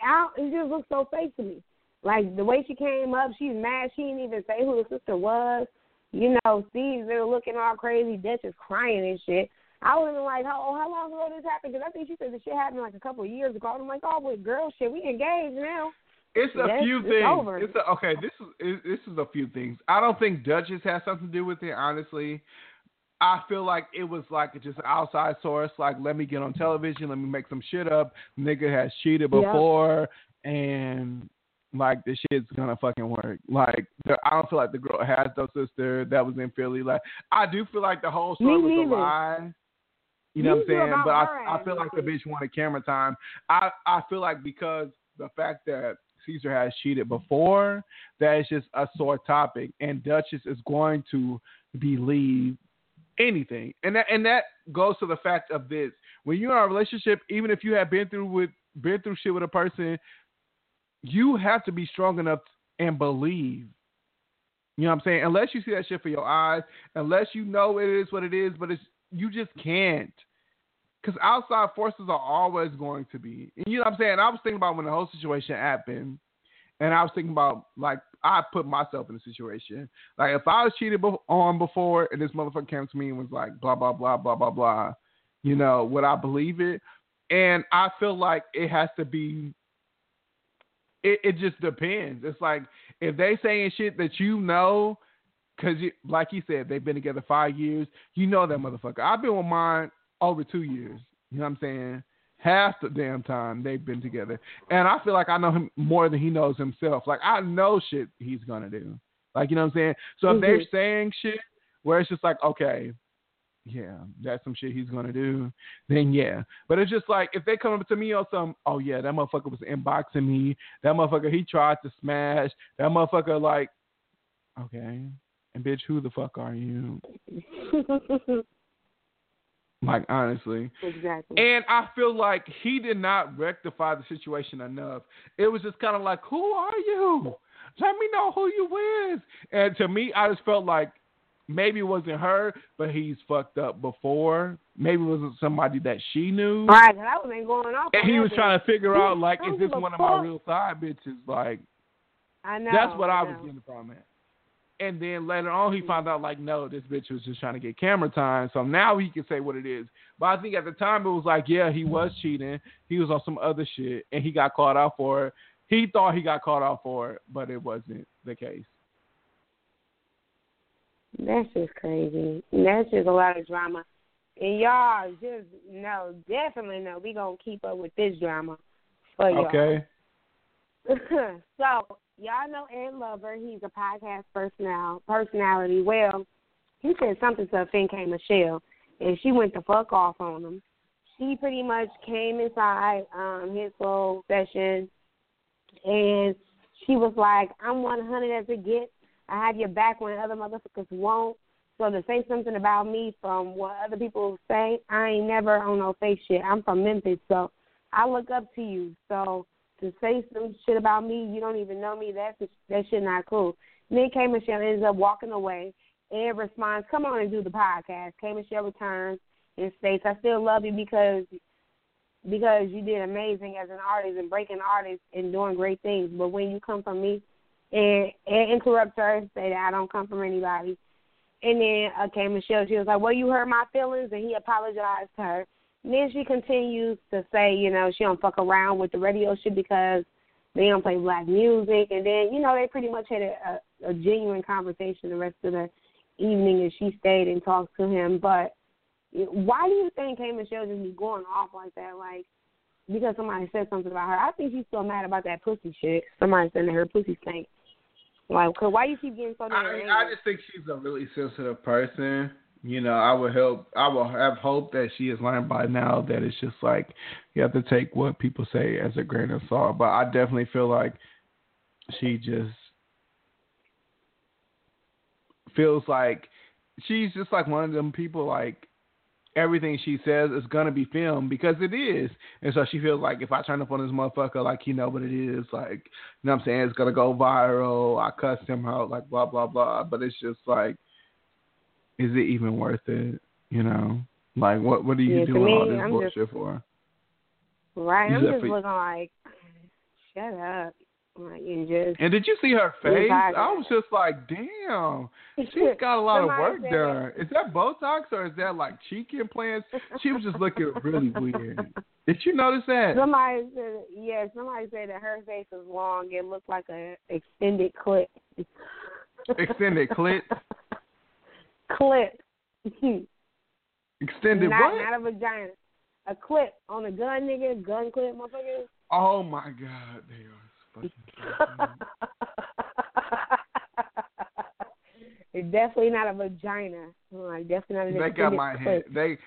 I, it just looks so fake to me. Like the way she came up, she's mad. She didn't even say who the sister was. You know, Steve's there looking all crazy. Duchess crying and shit. I was like, how how long ago this happened? Because I think she said the shit happened like a couple of years ago. And I'm like, oh, but girl, shit, we engaged now. It's a Yes, few it's things. over. It's a, okay. This is it- this is a few things. I don't think Duchess has something to do with it. Honestly, I feel like it was like just an outside source. Like, let me get on television. Let me make some shit up. Nigga has cheated before, and like this shit's gonna fucking work. Like, the, I don't feel like the girl has no sister that was in Philly. Like, I do feel like the whole story was a lie. You know Me what I'm saying? But I, I feel like the bitch wanted camera time. I I feel like because the fact that Ceaser has cheated before, that is just a sore topic, and Duchess is going to believe anything, and that and that goes to the fact of this: when you're in a relationship, even if you have been through with been through shit with a person, you have to be strong enough and believe. You know what I'm saying? Unless you see that shit for your eyes, unless you know it is what it is, but it's you just can't. Because outside forces are always going to be. And you know what I'm saying? I was thinking about when the whole situation happened, and I was thinking about, like, I put myself in a situation. Like, if I was cheated on before, and this motherfucker came to me and was like, blah, blah, blah, blah, blah, blah, you know, would I believe it? And I feel like it has to be it, it just depends. It's like if they saying shit that you know, because like you said, they've been together five years. You know that motherfucker. I've been with mine over two years. You know what I'm saying? Half the damn time they've been together, and I feel like I know him more than he knows himself. Like I know shit he's gonna do. Like you know what I'm saying? So if Mhm. they're saying shit where it's just like, okay, yeah, that's some shit he's gonna do, then yeah. But it's just like if they come up to me or some, oh yeah, that motherfucker was inboxing me. That motherfucker he tried to smash. That motherfucker like, okay, and bitch, who the fuck are you? Like honestly. exactly. And I feel like he did not rectify the situation enough. It was just kind of like, who are you? Let me know who you is. And to me, I just felt like maybe it wasn't her, but he's fucked up before. Maybe it wasn't somebody that she knew. Right, I was been going off. And he was trying to figure out, like, is this one of my real side bitches? Like, I know. that's what I was know. getting from it. And then later on, he mm. found out like, no, this bitch was just trying to get camera time. So now he can say what it is. But I think at the time it was like, yeah, he was cheating. He was on some other shit, and he got caught out for it. He thought he got caught out for it, but it wasn't the case. That's just crazy. That's just a lot of drama. And y'all just know, definitely know, we gonna keep up with this drama for y'all. Okay. so y'all know Ed Lover. He's a podcast personal personality. Well, he said something to offend K Michelle, and she went the fuck off on him. She pretty much came inside um his little session, and she was like, "I'm 100 as it gets. I have your back when other motherfuckers won't." So to say something about me from what other people say, I ain't never on no fake shit. I'm from Memphis, so I look up to you. So to say some shit about me, you don't even know me. That's that shit not cool. Then K Michelle ends up walking away. Ed responds, "Come on and do the podcast." K Michelle returns and states, "I still love you because because you did amazing as an artist and breaking artists and doing great things. But when you come from me and, and interrupt her and say that I don't come from anybody." And then okay, Michelle, she was like, "Well, you hurt my feelings," and he apologized to her. And then she continues to say, you know, she don't fuck around with the radio shit because they don't play black music. And then, you know, they pretty much had a, a, a genuine conversation the rest of the evening, and she stayed and talked to him. But why do you think K Michelle just be going off like that? Like because somebody said something about her. I think she's still mad about that pussy shit. Somebody said that her pussy stank. Like, cause why you keep getting so damn I. I just think she's a really sensitive person. You know, I would help. I would have hope that she has learned by now that it's just like you have to take what people say as a grain of salt. But I definitely feel like she just feels like she's just like one of them people like everything she says is gonna be filmed because it is. And so she feels like if I turn up on this motherfucker like you know what it is, like you know what I'm saying, it's gonna go viral, I cuss him out, like blah blah blah. But it's just like is it even worth it? You know? Like what what are you Yeah, doing me, all this I'm bullshit just- for? right? I'm just for- looking like, shut up, like and just. And did you see her face? I was just like, damn, she's got a lot of work done. Is that Botox or is that like cheek implants? She was just looking really weird. Did you notice that? Somebody said, yeah, somebody said that her face was long. It looked like a extended clip. Extended clit? clip. Extended not, what? Not a vagina. A clip on a gun, nigga. Gun clip, motherfucker. Oh my god, they are fucking. it's definitely not a vagina. Like definitely not an they got my head. They,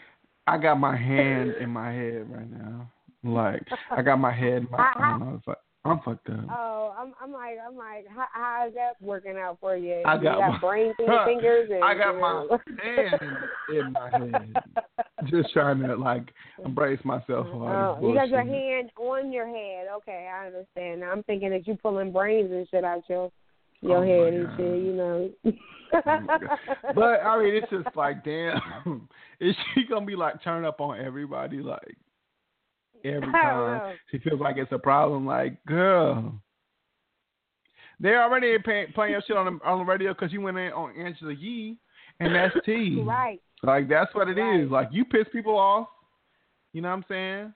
I got my hand in my head right now. Like I got my head. In my, I don't know if I, I'm fucked up. Oh, I'm, I'm like, I'm like, how, how is that working out for you? I you got got my- brains in your fingers. And, I got you my hand in my head. Just trying to like embrace myself. Oh, you got your hand on your head. Okay, I understand. Now I'm thinking that you pulling brains and shit out your your Oh, head and shit. You know. Oh. But I mean, it's just like, damn, is she gonna be like turn up on everybody like every time she feels like it's a problem? Like, girl, they're already pay, playing your shit on the on the radio because you went in on Angela Yee, and that's T. right. Like that's what it is. Right. Like you piss people off. You know what I'm saying?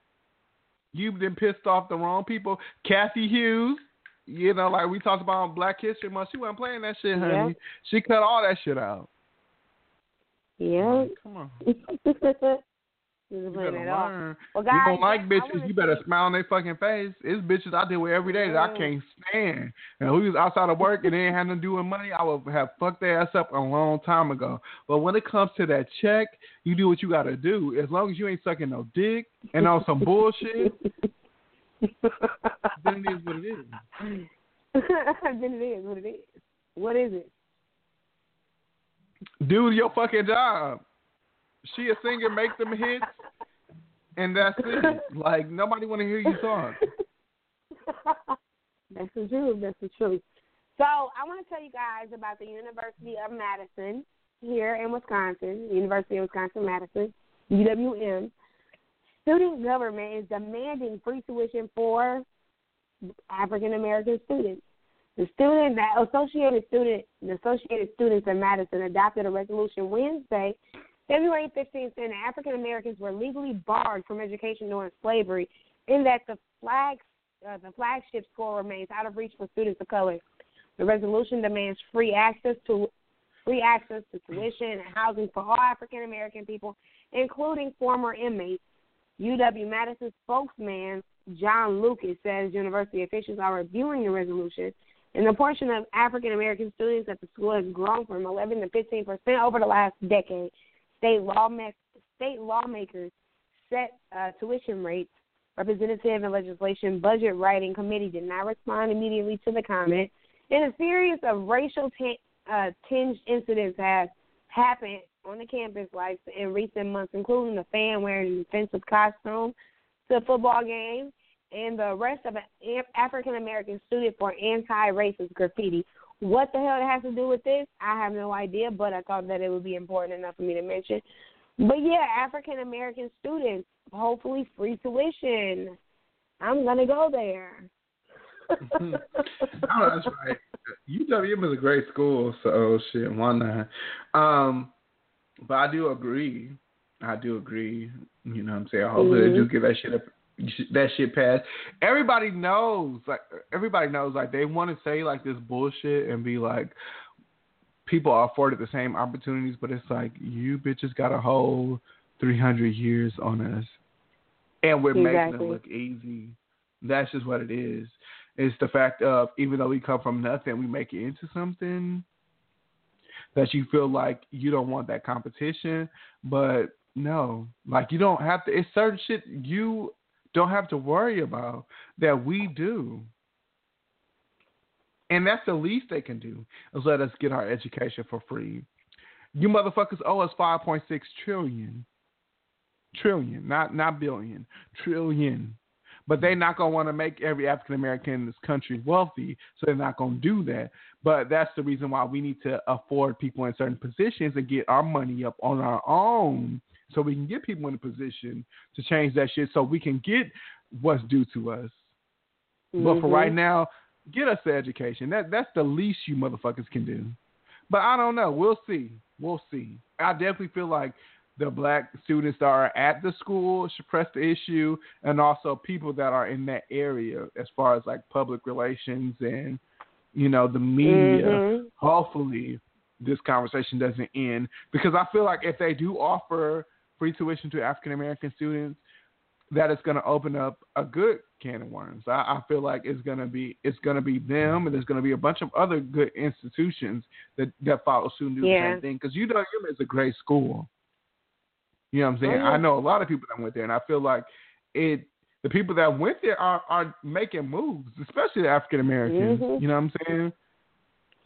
You've been pissed off the wrong people. Cathy Hughes. You know, like we talked about on Black History Month, she wasn't playing that shit, honey. Yeah. She cut all that shit out. Yeah. Come on. You better learn. Well, you don't like bitches, you better smile on their fucking face. It's bitches I deal with every day that I Mm. can't stand. And who was outside of work and they ain't had nothing to do with money, I would have fucked their ass up a long time ago. But when it comes to that check, you do what you gotta do. As long as you ain't sucking no dick and on some bullshit, then it is what it is. then it is what it is. What is it? Do your fucking job. She a singer, make them hits, and that's it. Like nobody want to hear you talk. That's the truth. That's the truth. So I want to tell you guys about the University of Madison here in Wisconsin, University of Wisconsin Madison, UWM. Student government is demanding free tuition for African American students. The student, the Associated Student, the Associated Students of Madison adopted a resolution Wednesday, February 15th, saying that African Americans were legally barred from education during slavery, in that the flag, uh, the flagship school remains out of reach for students of color. The resolution demands free access to free access to tuition and housing for all African American people, including former inmates. UW Madison spokesman John Lucas says university officials are reviewing the resolution, and the portion of African American students at the school has grown from 11 to 15 percent over the last decade. State lawmakers, state lawmakers set uh, tuition rates. Representative and Legislation Budget Writing Committee did not respond immediately to the comment. And a series of racial t- uh, tinged incidents have happened on the campus like in recent months, including a fan wearing an offensive costume to a football game and the arrest of an African American student for anti-racist graffiti. What the hell it has to do with this? I have no idea, but I thought that it would be important enough for me to mention. But yeah, African American students, hopefully free tuition. I'm gonna go there. Oh, that's right. UWM is a great school, so shit, why not? Um, but I do agree. I do agree. You know what I'm saying? Hopefully Mhm. they do get that shit up, that shit passed. Everybody knows, like everybody knows, like they want to say like this bullshit and be like, people are afforded the same opportunities, but it's like you bitches got a whole 300 years on us, and we're making it look easy. That's just what it is. It's the fact of even though we come from nothing, we make it into something that you feel like you don't want that competition, but no, like you don't have to. It's certain shit you don't have to worry about that we do. And that's the least they can do is let us get our education for free. You motherfuckers owe us five point six trillion. Trillion, not not billion. But they're not gonna want to make every African American in this country wealthy, so they're not gonna do that. But that's the reason why we need to afford people in certain positions and get our money up on our own so we can get people in a position to change that shit so we can get what's due to us. But for right now, get us the education. That that's the least you motherfuckers can do. But I don't know. We'll see. We'll see. I definitely feel like the black students that are at the school should press the issue, and also people that are in that area, as far as like public relations and you know the media. Mhm. Hopefully, this conversation doesn't end because I feel like if they do offer free tuition to African American students, that is going to open up a good can of worms. I, I feel like it's going to be it's going to be them, and there's going to be a bunch of other good institutions that that follow suit and do the same thing. Because UWM is a great school. You know what I'm saying? Oh, yeah. I know a lot of people that went there, and I feel like it. The people that went there are are making moves, especially the African Americans. Mhm. You know what I'm saying?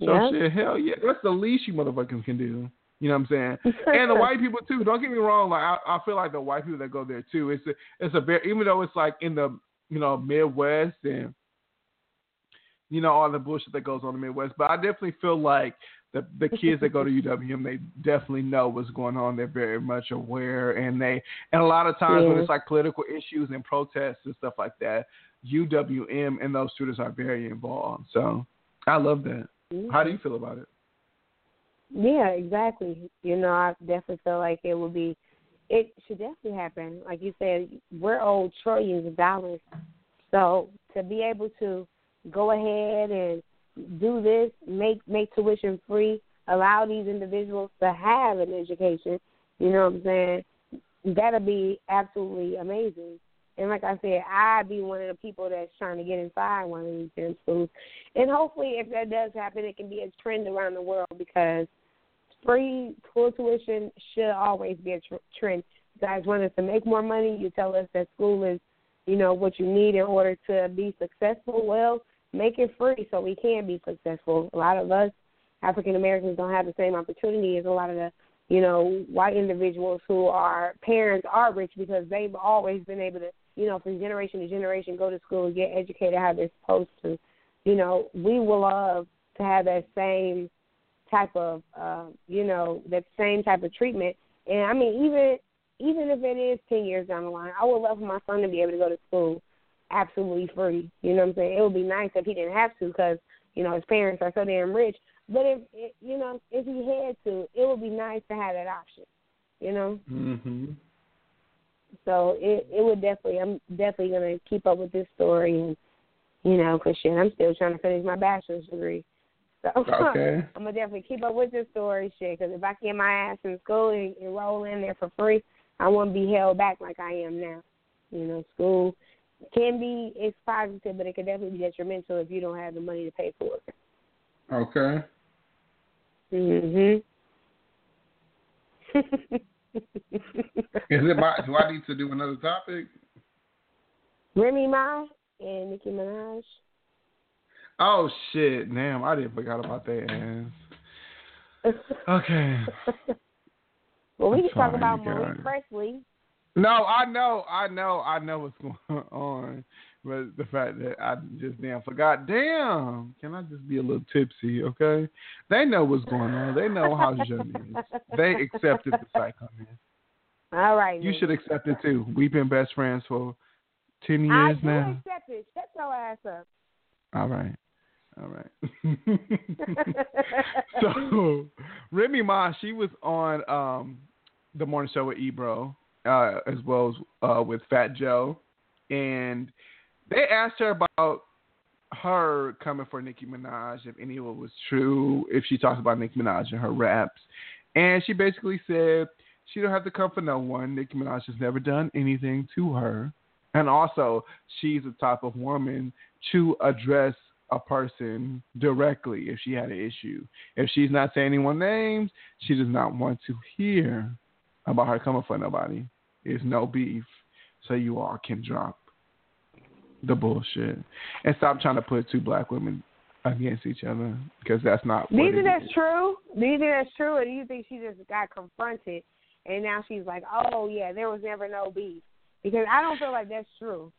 So Yeah. shit, hell yeah, that's the least you motherfuckers can do. You know what I'm saying? and the white people too. Don't get me wrong. Like I, I feel like the white people that go there too. It's a, it's a very even though it's like in the you know Midwest and you know all the bullshit that goes on in the Midwest. But I definitely feel like the the kids that go to UWM they definitely know what's going on. They're very much aware, and they and a lot of times when it's like political issues and protests and stuff like that, UWM and those students are very involved. So I love that. How do you feel about it? Yeah, exactly. You know, I definitely feel like it would be, it should definitely happen. Like you said, we're owed trillions of dollars. So to be able to go ahead and do this, make make tuition free, allow these individuals to have an education. You know what I'm saying? That'd be absolutely amazing. And like I said, I'd be one of the people that's trying to get inside one of these schools. And hopefully, if that does happen, it can be a trend around the world because free school tuition should always be a tr- trend. You guys want us to make more money. You tell us that school is, you know, what you need in order to be successful. Well, make it free so we can be successful. A lot of us African Americans don't have the same opportunity as a lot of the you know, white individuals who are parents are rich because they've always been able to, you know, from generation to generation go to school, get educated how they're supposed to. You know, we will love to have that same type of, uh, you know, that same type of treatment. And I mean, even even if it is ten years down the line, I would love for my son to be able to go to school absolutely free. You know what I'm saying? It would be nice if he didn't have to because you know his parents are so damn rich. But if you know, if he had to, it would be nice to have that option. You know. Mhm. So it it would definitely. I'm definitely gonna keep up with this story, and you know, cause shit, I'm still trying to finish my bachelor's degree. So Okay. I'm gonna definitely keep up with this story, shit. Cause if I get my ass in school and enroll in there for free, I won't be held back like I am now. You know, school can be it's positive, but it can definitely be detrimental if you don't have the money to pay for it. Okay. Mhm. Is it my? Do I need to do another topic? Remy Ma and Nicki Minaj. Oh shit! Damn, I didn't forgot about that ass. Okay. well, we can talk about Marie. Presley. No, I know, I know, I know what's going on. But the fact that I just damn forgot, damn, can I just be a little tipsy, okay? They know what's going on. They know how Jim is. They accepted the cycle, man. All right. You nigga. should accept it too. We've been best friends for ten I years do now. accept it. Shut your ass up. All right. All right. so Remy Ma, she was on um the morning show with Ebro, uh, as well as uh, with Fat Joe, and they asked her about her coming for Nicki Minaj, if any of it was true, if she talked about Nicki Minaj in her raps, and she basically said she don't have to come for no one. Nicki Minaj has never done anything to her, and also she's the type of woman to address a person directly if she had an issue. If she's not saying anyone's names, she does not want to hear about her coming for nobody. There's no beef, so you all can drop the bullshit and stop trying to put two black women against each other because that's not. Do you what think that's is. true? Do you think that's true, or do you think she just got confronted and now she's like, "Oh yeah, there was never no beef"? Because I don't feel like that's true.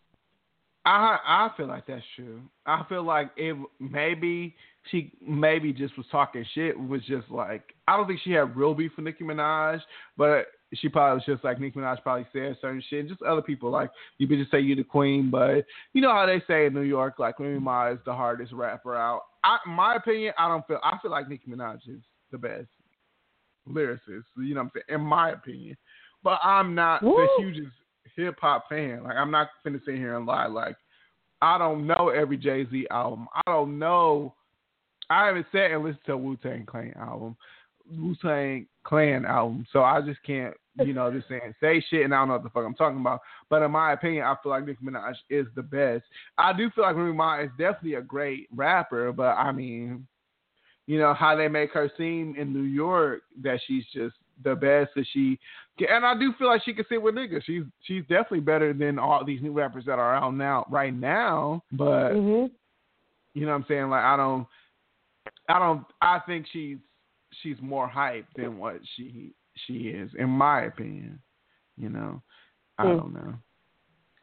I I feel like that's true. I feel like it maybe she maybe just was talking shit. Was just like I don't think she had real beef with Nicki Minaj, but she probably was just like Nicki Minaj probably said certain shit. and Just other people like you bitches say you the queen, but you know how they say in New York like Remy Ma is the hardest rapper out. I, my opinion, I don't feel. I feel like Nicki Minaj is the best lyricist. You know what I'm saying? In my opinion, but I'm not Woo. the hugest hip hop fan. Like I'm not gonna sit here and lie. Like I don't know every Jay Z album. I don't know. I haven't sat and listened to Wu Tang Clan album, Wu Tang Clan album. So I just can't, you know, just saying say shit and I don't know what the fuck I'm talking about. But in my opinion, I feel like Nicki Minaj is the best. I do feel like Remy Ma is definitely a great rapper, but I mean, you know how they make her seem in New York that she's just the best that she and I do feel like she can sit with niggas. She's she's definitely better than all these new rappers that are out now right now. But Mhm. you know what I'm saying? Like I don't I don't I think she's she's more hype than what she she is, in my opinion. You know. I Hmm. don't know.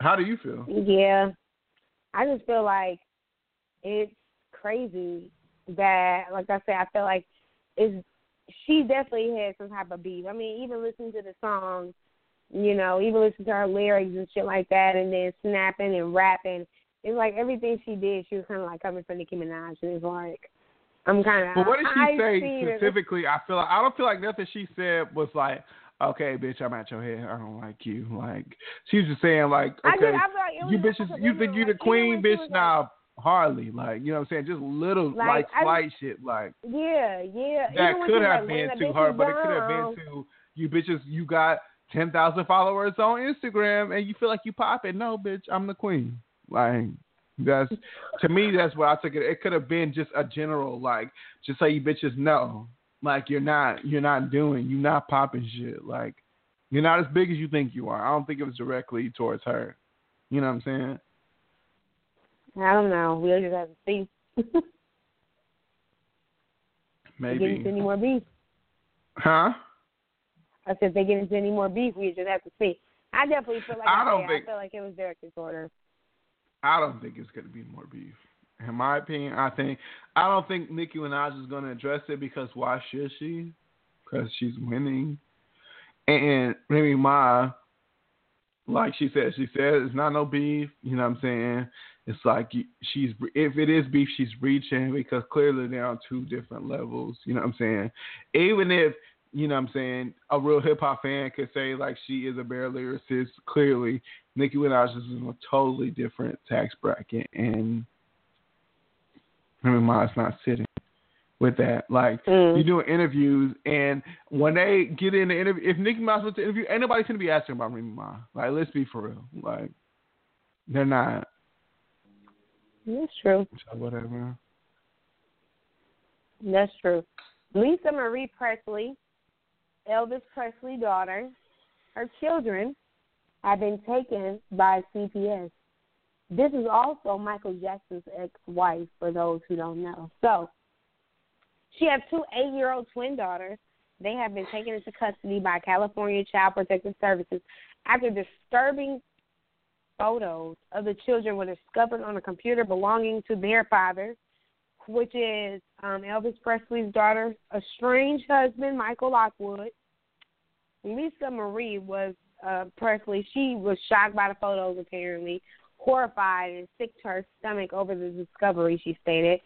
How do you feel? Yeah, I just feel like it's crazy that, like I said, I feel like it's she definitely had some type of beef. I mean, even listening to the song, you know, even listening to her lyrics and shit like that, and then snapping and rapping. It's like everything she did, she was kind of like coming for Nicki Minaj, and it's like I'm kind of. But what did she I say specifically? I feel like I don't feel like nothing she said was like, "Okay, bitch, I'm at your head. I don't like you." Like she was just saying, like, I "Okay, I like you bitches, you think you the queen, even when she bitch? Nah, hardly. Like you know what I'm saying, just little Like, like, I- slight shit like Yeah, yeah. that Even could have like, been laying to that her, but it could have been to you bitches. You got ten thousand followers on Instagram and you feel like you popping. No, bitch, I'm the queen. Like that's to me, that's what I took it. It could have been just a general like, just so you bitches know, like you're not, you're not doing, you're not popping shit. Like you're not as big as you think you are. I don't think it was directly towards her. You know what I'm saying? I don't know. We'll just have to see. They get into any more beef. Huh? I said if they get into any more beef, we just have to see. I definitely feel like I I, don't think- I feel like it was toward her. I don't think it's going to be more beef. In my opinion, I think I don't think Nicki Minaj is going to address it because why should she? Because she's winning. And Remy Ma, like she said, she said it's not no beef. You know what I'm saying? It's like she's if it is beef, she's reaching because clearly they're on two different levels. You know what I'm saying? Even if you know what I'm saying a real hip hop fan could say like she is a bare lyricist, clearly Nicki Minaj is in a totally different tax bracket, and Remy Ma is not sitting with that. Like Mm. you're doing interviews, and when they get in the interview, if Nicki Minaj wants to interview, ain't nobody gonna be asking about Remy Ma. Like, let's be for real. Like, they're not. That's true. So whatever. That's true. Lisa Marie Presley, Elvis Presley's daughter, her children have been taken by CPS. This is also Michael Jackson's ex-wife, for those who don't know. So, she has two eight-year-old twin daughters. They have been taken into custody by California Child Protective Services after disturbing photos of the children were discovered on a computer belonging to their father, which is um, Elvis Presley's daughter, estranged husband Michael Lockwood. Lisa Marie was uh, Presley. She was shocked by the photos, apparently, horrified and sick to her stomach over the discovery. She stated.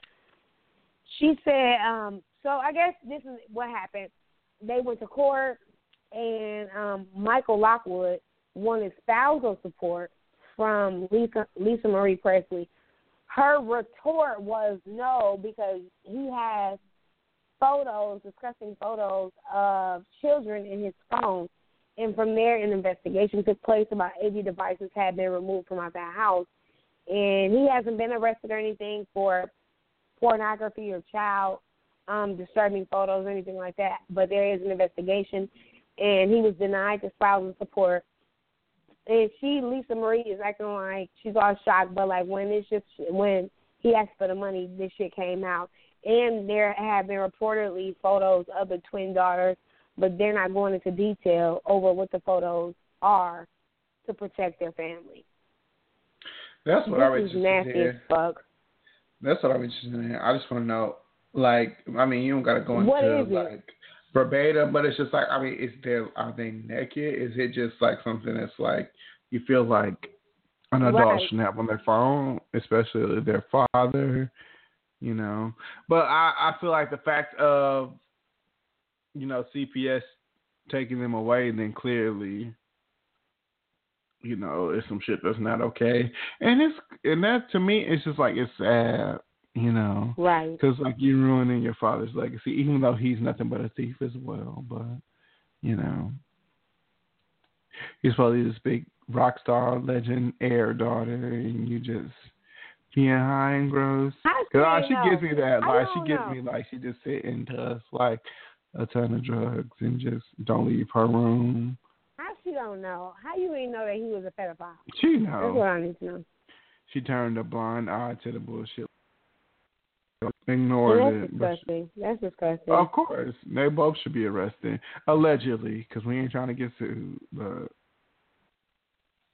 She said, um, "So I guess this is what happened. They went to court, and um, Michael Lockwood wanted spousal support from Lisa Lisa Marie Presley. Her retort was no because he has photos, disgusting photos of children in his phone. And from there, an investigation took place. About 80 devices had been removed from out that house. And he hasn't been arrested or anything for pornography or child um, disturbing photos or anything like that. But there is an investigation. And he was denied the spousal support and she Lisa Marie is acting like she's all shocked, but like when it's just when he asked for the money, this shit came out, and there have been reportedly photos of the twin daughters, but they're not going into detail over what the photos are to protect their family. That's what this is interested nasty in. as fuck. That's what I'm interested in. I just want to know, like, I mean, you don't gotta go into What is it? Verbatim, but it's just like, I mean, is there are they naked? Is it just like something that's like you feel like an adult Right. shouldn't have on their phone, especially their father, you know? But I I feel like the fact of you know CPS taking them away, then clearly. You know, it's some shit that's not okay, and it's and that to me, it's just like it's sad, you know. Right. Because like you're ruining your father's legacy, even though he's nothing but a thief as well. But you know, he's probably this big rock star, legend, heir daughter, and you just being high and gross. Cause she gives me that, like she gives know. me like she just sitting to us like a ton of drugs and just don't leave her room. How she don't know? How you ain't know that he was a pedophile? She That's what. I need to know. She turned a blind eye to the bullshit. Well, Ignored that's it. she- disgusting. That's disgusting. Of course, they both should be arrested allegedly, because we ain't trying to get sued. But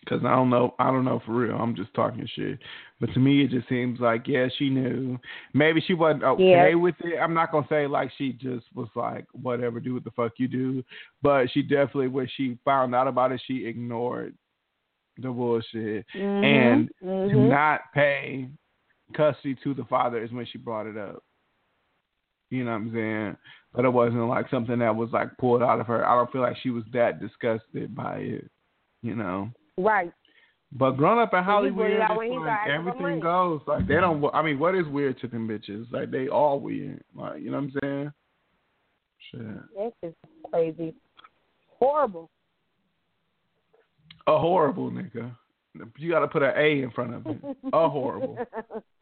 because I don't know, I don't know for real. I'm just talking shit. But to me, it just seems like yeah, she knew. Maybe she wasn't okay Yeah. with it. I'm not gonna say like she just was like whatever, do what the fuck you do. But she definitely, when she found out about it, she ignored the bullshit Mhm. and to Mhm. not pay custody to the father is when she brought it up. You know what I'm saying? But it wasn't like something that was like pulled out of her. I don't feel like she was that disgusted by it. You know? Right. But growing up in Hollywood, put it out it's like everything goes. Like they don't. I mean, what is weird to them bitches? Like they all weird. Like you know what I'm saying? Shit. This is crazy. Horrible. A horrible nigga. You got to put an A in front of it. A horrible.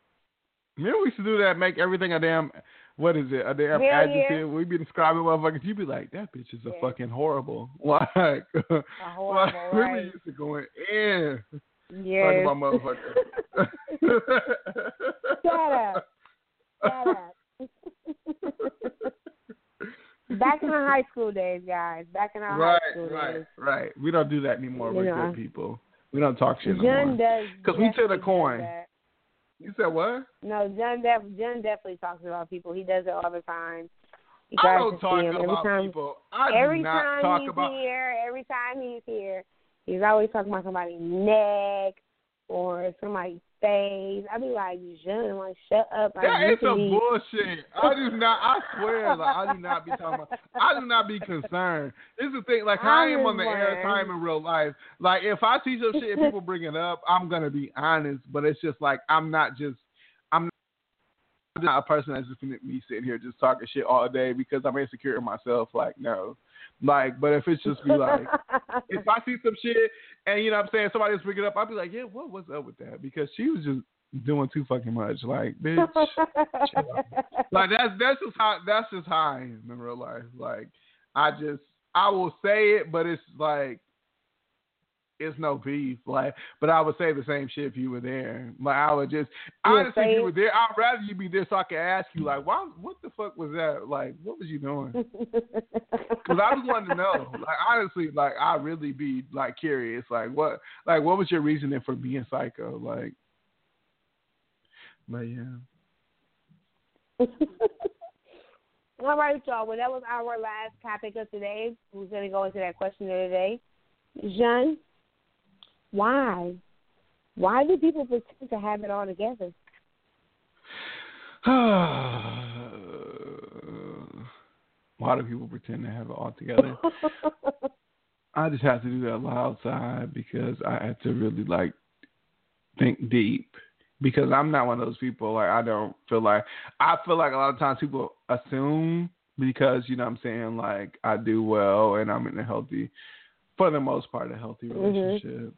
Remember we used to do that, make everything a damn, what is it, a damn Hell yeah. adjective. We be describing motherfuckers. You'd be like, that bitch is a Yeah. fucking horrible. Like, A like horrible, we right. used to go in. Yes. Talking about motherfuckers. Shut up. Shut up. Back in our high school days, guys. Back in our right, high school right, days. right. We don't do that anymore. We're Yeah. good people. We don't talk shit no John more. does. 'Cause we took the coin. that. You said what? No, John, def- John definitely talks about people. He does it all the time. You I don't talk see him every about time. people. I every do not time talk he's about. here, every time he's here, he's always talking about somebody's neck or somebody's face. I be like, John, like, shut up. Like, That is some be- bullshit. I do not. I swear, like I do not be talking about. I do not be concerned. This is the thing. Like I am on the air I'm time in real life. Like if I see some shit and people bring it up, I'm gonna be honest. But it's just like I'm not just. I'm not a person that's just gonna be sitting here just talking shit all day because I'm insecure in myself. Like no. Like, but if it's just be like, if I see some shit and you know what I'm saying, somebody's just bring it up, I'll be like, yeah, what was up with that? Because she was just doing too fucking much. Like, bitch. like that's that's just how that's just how I am in real life. Like I just I will say it, but it's like it's no beef. Like, but I would say the same shit if you were there. Like I would just You honestly, if you were there, I'd rather you be there so I can ask you like, why? What the fuck was that? Like, what was you doing? Because I just wanted to know. Like honestly, like I really be like curious. Like what? Like what was your reasoning for being psycho? Like, but yeah. All right, y'all. Well, that was our last topic of today. We're going to go into that question of the day. Jean, why? Why do people pretend to have it all together? Why do people pretend to have it all together? I just have to do that a lot outside because I have to really like think deep. Because I'm not one of those people like I don't feel like I feel like a lot of times people assume because you know what I'm saying like I do well and I'm in a healthy for the most part a healthy Mhm. relationship.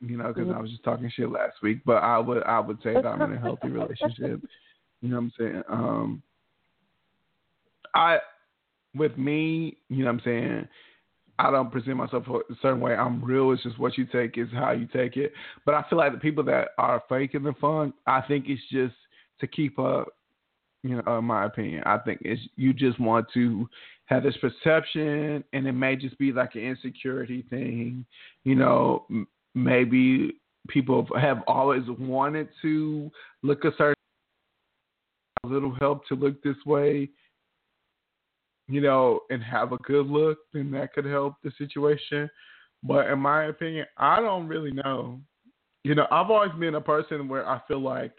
You know, because I was just talking shit last week, but I would I would say that I'm in a healthy relationship. You know what I'm saying? Um I with me, you know what I'm saying, I don't present myself a certain way. I'm real. It's just what you take is how you take it. But I feel like the people that are faking the fun, I think it's just to keep up. You know, in my opinion, I think it's you just want to have this perception, and it may just be like an insecurity thing. You know, maybe people have always wanted to look a certain a little help to look this way you know, and have a good look, then that could help the situation. But in my opinion, I don't really know. You know, I've always been a person where I feel like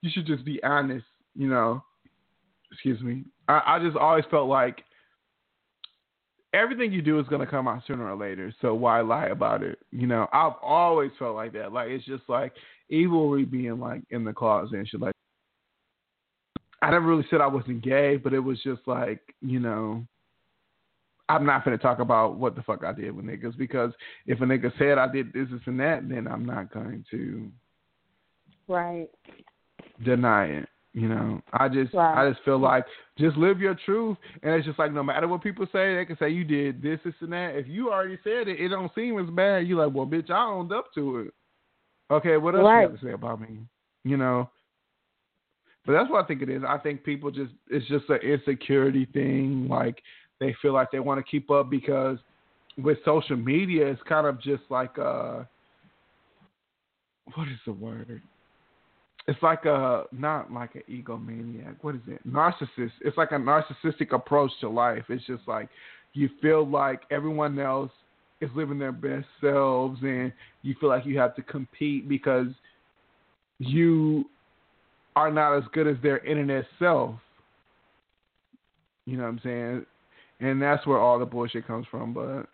you should just be honest, you know. Excuse me. I, I just always felt like everything you do is gonna come out sooner or later. So why lie about it? You know, I've always felt like that. Like it's just like evilry being like in the closet and shit like I never really said I wasn't gay, but it was just like, you know, I'm not going to talk about what the fuck I did with niggas because if a nigga said I did this, this, and that, then I'm not going to Right. deny it. You know, I just. I just feel like just live your truth, and it's just like no matter what people say, they can say you did this, this, and that. If you already said it, it don't seem as bad. You like, well, bitch, I owned up to it. Okay, what else Right. you have to say about me? You know, but that's what I think it is. I think people just it's just an insecurity thing. Like they feel like they want to keep up because with social media, it's kind of just like a what is the word? It's like a not like an egomaniac. What is it? Narcissist. It's like a narcissistic approach to life. It's just like you feel like everyone else is living their best selves, and you feel like you have to compete because you are not as good as their internet self. You know what I'm saying? And that's where all the bullshit comes from. But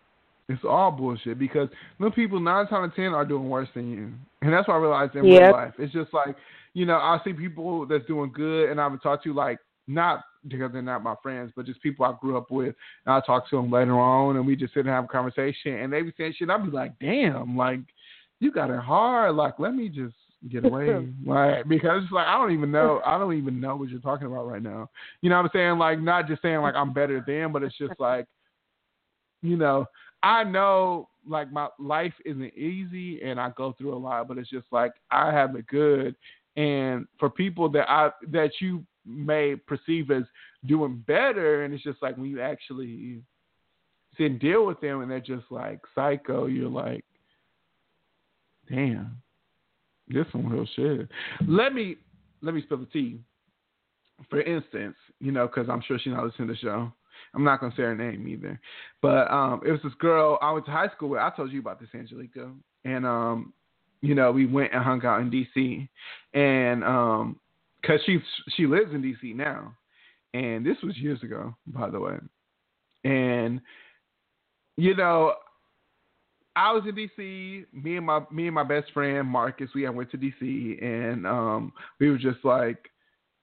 It's all bullshit because them people nine times out of ten are doing worse than you, and that's what I realized in Yep. real life. It's just like you know I see people that's doing good, and I've talked to like not because they're not my friends, but just people I grew up with, and I talk to them later on, and we just sit and have a conversation, and they be saying shit. And I'd be like, damn, like you got it hard. Like let me just get away, like because it's like I don't even know, I don't even know what you're talking about right now. You know what I'm saying? Like not just saying like I'm better than, but it's just like you know, I know like my life isn't easy and I go through a lot, but it's just like I have it good. And for people that I that you may perceive as doing better, and it's just like when you actually sit and deal with them, and they're just like psycho, you're like, damn, this some real shit. Let me let me spill the tea. For instance, you know, because I'm sure she's not listening to the show. I'm not gonna say her name either. But um, it was this girl I went to high school with. I told you about this, Angelica. And um, you know, we went and hung out in DC, and um, cause she she lives in DC now, and this was years ago, by the way. And you know, I was in DC. Me and my me and my best friend Marcus, we went to DC, and um, we were just like,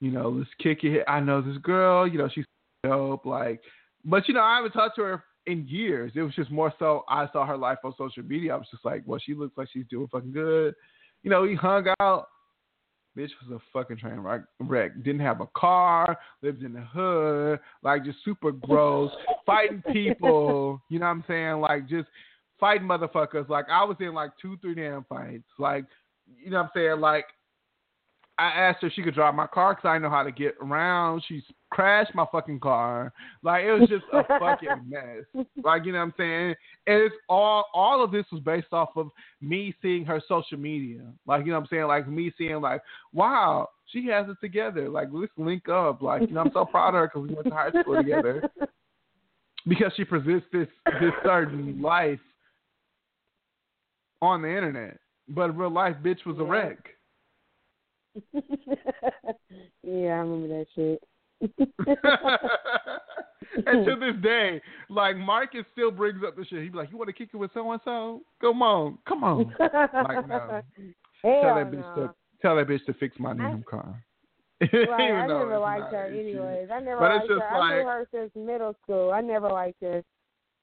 you know, let's kick it. I know this girl. You know, she's dope. Like, but you know, I haven't talked to her in years. It was just more so I saw her life on social media. I was just like, well, she looks like she's doing fucking good. You know, we hung out. Bitch was a fucking train wreck. wreck. Didn't have a car. Lived in the hood. Like just super gross. fighting people. You know what I'm saying? Like just fighting motherfuckers. Like I was in like two, three damn fights. Like you know what I'm saying? Like I asked her if she could drive my car because I know how to get around. She crashed my fucking car. Like it was just a fucking mess. Like you know what I'm saying? And it's all all of this was based off of me seeing her social media. Like you know what I'm saying? Like me seeing like, wow, she has it together. Like let's link up. Like you know I'm so proud of her because we went to high school together. Because she presents this this certain life on the internet, but real life, bitch was a wreck. yeah, I remember that shit. and to this day, like Marcus still brings up the shit. He'd be like, "You want to kick it with so and so? Come on, come on." Like no, tell that bitch no. to tell that bitch to fix my damn car. Right, I never liked her anyways. I never But liked it's just her. I knew like- her since middle school. I never liked her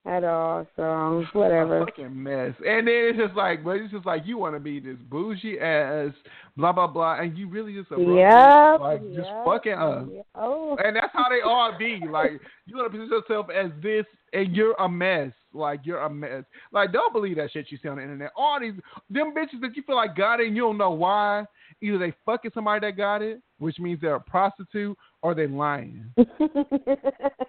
at all. So whatever. A fucking mess. And then it's just like, but it's just like you want to be this bougie ass, blah blah blah, and you really just a Yep. bitch, like just fucking up. yep. Oh. And that's how they all be. Like you want to present yourself as this, and you're a mess. Like you're a mess. Like don't believe that shit you see on the internet. All these them bitches that you feel like got it, and you don't know why. Either they fucking somebody that got it, which means they're a prostitute, or they lying.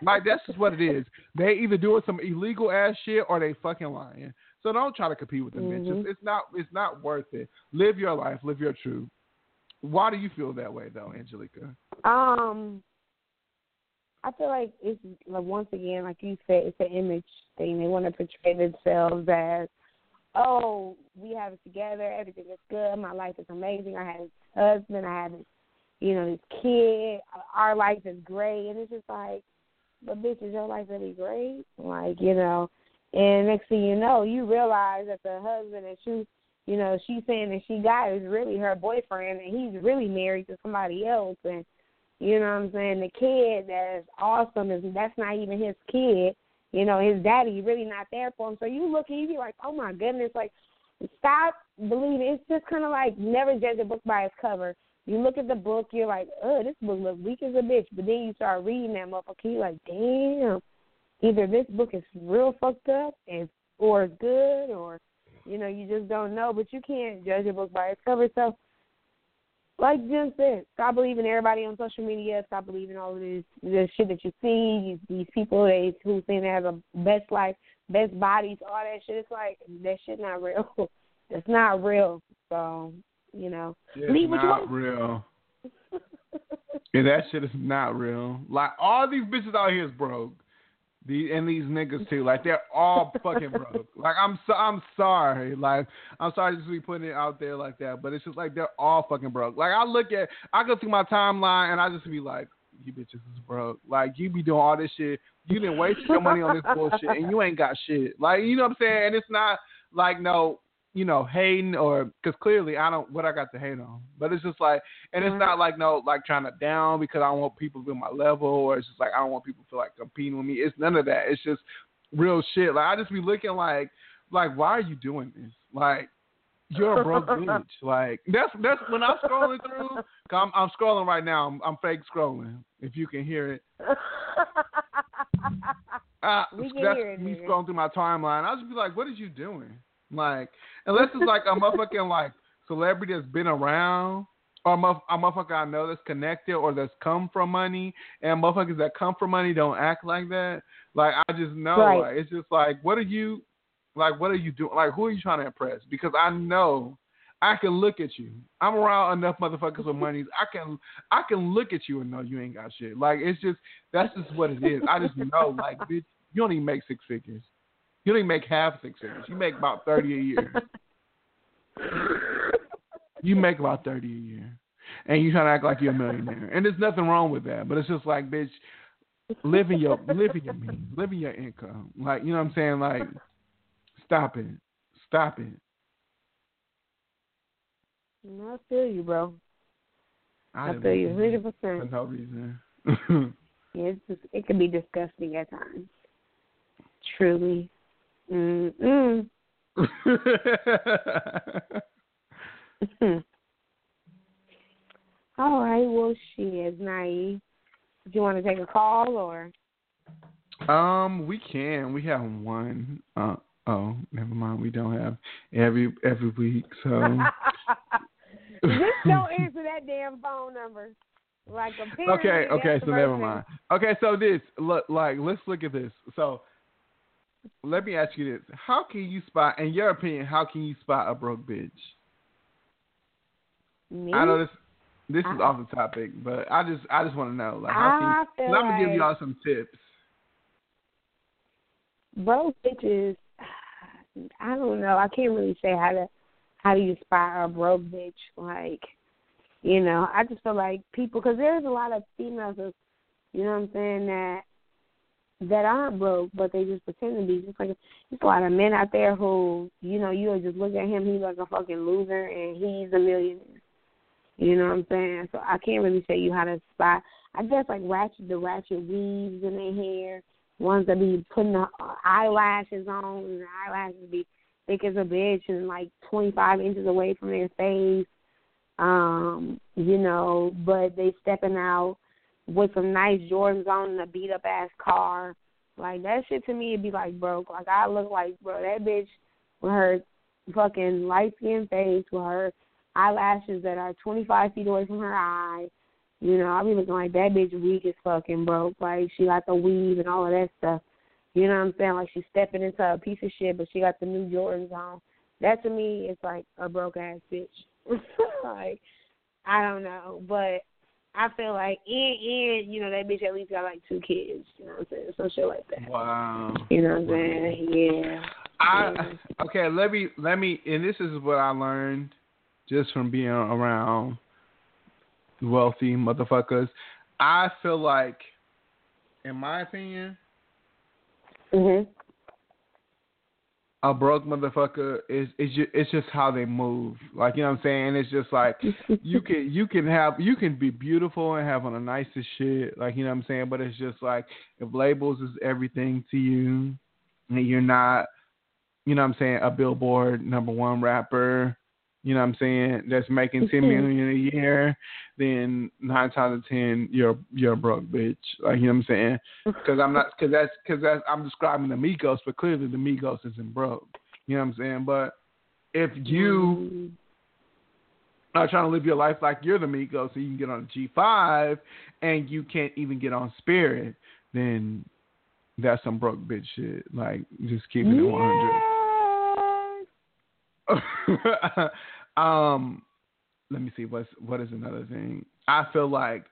Like that's just what it is. They either doing some illegal ass shit or they fucking lying. So don't try to compete with them bitches. Mhm. It's not. It's not worth it. Live your life. Live your truth. Why do you feel that way though, Angelica? Um, I feel like it's like once again, like you said, it's an image thing. They want to portray themselves as, oh, we have it together, everything is good, my life is amazing. I have a husband, I have this, you know, this kid. Our life is great, and it's just like, but bitch, is your life really great? Like you know, and next thing you know, you realize that the husband that you you know, she's saying that she got is really her boyfriend and he's really married to somebody else and you know what I'm saying, the kid that's awesome is that's not even his kid. You know, his daddy really not there for him. So you look and you be like, Oh my goodness, like stop believing it's just kinda like never judge a book by its cover. You look at the book, you're like, Oh, this book looks weak as a bitch but then you start reading that motherfucker, you're like, Damn, either this book is real fucked up and or it's good or you know, you just don't know, but you can't judge a book by its cover. So, like Jim said, stop believing everybody on social media. Stop believing all of this, this shit that you see. These, these people they, who think they have the best life, best bodies, all that shit. It's like that shit not real. it's not real. So, you know, It's Leave what you want. real. Yeah, that shit is not real. Like all these bitches out here is broke. The and these niggas too. Like they're all fucking broke. Like I'm so I'm sorry. Like I'm sorry just to be putting it out there like that. But it's just like they're all fucking broke. Like I look at I go through my timeline and I just be like, you bitches is broke. Like you be doing all this shit. You didn't waste your money on this bullshit, and you ain't got shit. Like you know what I'm saying? And it's not like no, you know, hating or because clearly I don't what I got to hate on. But it's just like, and it's not like no, like trying to down because I don't want people to be on my level, or it's just like I don't want people to feel like competing with me. It's none of that. It's just real shit. Like I just be looking like, like why are you doing this? Like you're a broke bitch. Like that's that's when I'm scrolling through. i I'm, I'm scrolling right now. I'm, I'm fake scrolling. If you can hear it. Uh, We can hear it, me scrolling through my timeline. I'll just be like, "What is you doing?" Like, unless it's like a motherfucking like celebrity that's been around, or a, motherf- a motherfucker I know that's connected or that's come from money, and motherfuckers that come from money don't act like that. Like, I just know, Right. like, it's just like, what are you, like, what are you doing? Like, who are you trying to impress? Because I know. I can look at you. I'm around enough motherfuckers with money. I can I can look at you and know you ain't got shit. Like it's just that's just what it is. I just know like bitch, you don't even make six figures. You don't even make half six figures. You make about thirty a year. you make about thirty a year, and you trying to act like you're a millionaire. And there's nothing wrong with that. But it's just like, bitch, living your living your means, living your income. Like you know what I'm saying? Like, stop it, stop it. I feel you, bro. I didn't feel you, hundred for no reason. Yeah, it's just, it can be disgusting at times. Truly. Mm mm. All right. Well, she is naive. Do you want to take a call or? Um, we can. We have one. Uh, oh, never mind. We don't have every every week. So Just don't answer that damn phone number. Like okay, okay. So the never mind. Okay, so this look like let's look at this. So let me ask you this: How can you spot, in your opinion, how can you spot a broke bitch? Me? I know this. This is off the topic, but I just I just want to know like how can I you? feel Cause I'm gonna give y'all some tips. broke bitches. I don't know. I can't really say how to how do you spot a broke bitch. Like, you know, I just feel like people because there's a lot of females, you know what I'm saying that that aren't broke, but they just pretend to be. Just like there's a lot of men out there who, you know, you just look at him, he's like a fucking loser, and he's a millionaire. You know what I'm saying? So I can't really say you how to spot. I guess like ratchet the ratchet weaves in their hair, ones that be putting the eyelashes on, and the eyelashes be thick as a bitch and like 25 inches away from their face. Um, you know, but they stepping out with some nice Jordans on in a beat up ass car. Like that shit to me, it'd be like broke. Like I look like bro, that bitch with her fucking light skin face, with her eyelashes that are 25 feet away from her eye. You know, I be looking like that bitch weak as fucking broke. Like she got the weave and all of that stuff. You know what I'm saying? Like she's stepping into a piece of shit, but she got the new Jordans on. That to me is like a broke ass bitch. like I don't know, but I feel like and and you know that bitch at least got like two kids. You know what I'm saying? Some shit like that. Wow. You know what I'm saying? Yeah. I okay. Let me let me, and this is what I learned just from being around wealthy motherfuckers. I feel like, in my opinion, Mhm. A broke motherfucker is is ju- it's just how they move. Like you know what I'm saying. It's just like you can you can have you can be beautiful and have on the nicest shit. Like you know what I'm saying. But it's just like if labels is everything to you, and you're not, you know what I'm saying, a Billboard number one rapper. You know what I'm saying? That's making ten million a year, then nine times out of ten you're you're a broke bitch. Like you know what I'm saying? Because I'm not because that's because that's I'm describing the Migos, but clearly the Migos isn't broke. You know what I'm saying? But if you mm. are trying to live your life like you're the Migos, so you can get on a G5 and you can't even get on Spirit, then that's some broke bitch shit. Like just keeping it 100. um, let me see what's what is another thing. I feel like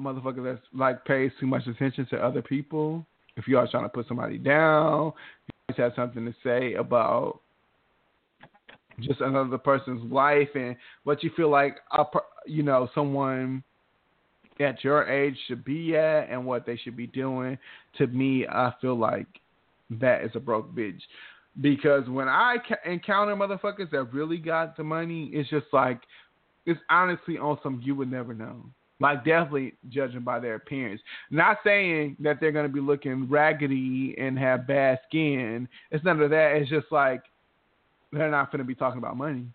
motherfucker that's like pays too much attention to other people. If you are trying to put somebody down, you always have something to say about just another person's life and what you feel like a you know someone at your age should be at and what they should be doing. To me, I feel like that is a broke bitch. Because when I ca- encounter motherfuckers that really got the money, it's just like it's honestly on some you would never know. Like definitely judging by their appearance. Not saying that they're gonna be looking raggedy and have bad skin. It's none of that. It's just like they're not gonna be talking about money.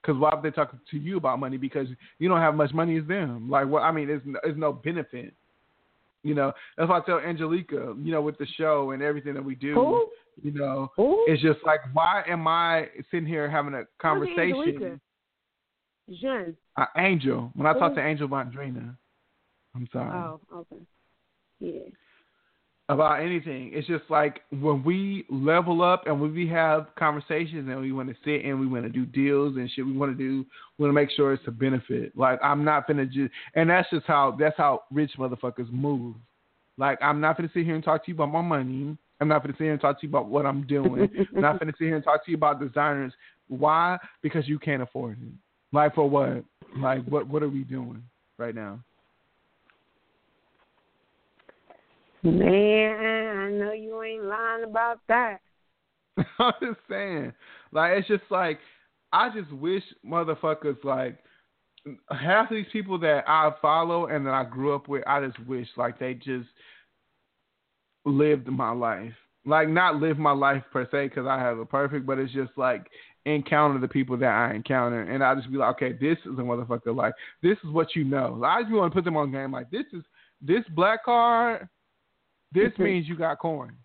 Because why would they talk to you about money? Because you don't have much money as them. Like what? I mean, there's no, there's no benefit. You know, that's why I tell Angelica, you know, with the show and everything that we do, Who? You know, Who? it's just like, why am I sitting here having a conversation? Jean. Uh, Angel, when I talk Who? to Angel Vondrina, I'm sorry Oh, okay. Yeah. about anything. It's just like when we level up and when we have conversations and we want to sit and we want to do deals and shit. We want to do. We want to make sure it's a benefit. Like I'm not gonna just, and that's just how that's how rich motherfuckers move. Like I'm not gonna sit here and talk to you about my money. I'm not gonna sit here and talk to you about what I'm doing. I'm not gonna sit here and talk to you about designers. Why? Because you can't afford it. Like for what? Like what? What are we doing right now? Man, I know you ain't lying about that. I'm just saying. Like it's just like I just wish motherfuckers like half of these people that I follow and that I grew up with, I just wish like they just lived my life. Like not live my life per se because I have a perfect, but it's just like encounter the people that I encounter, and I just be like, okay, this is a motherfucker. Like this is what you know. I just want to put them on game. Like this is this black card. This means you got corn.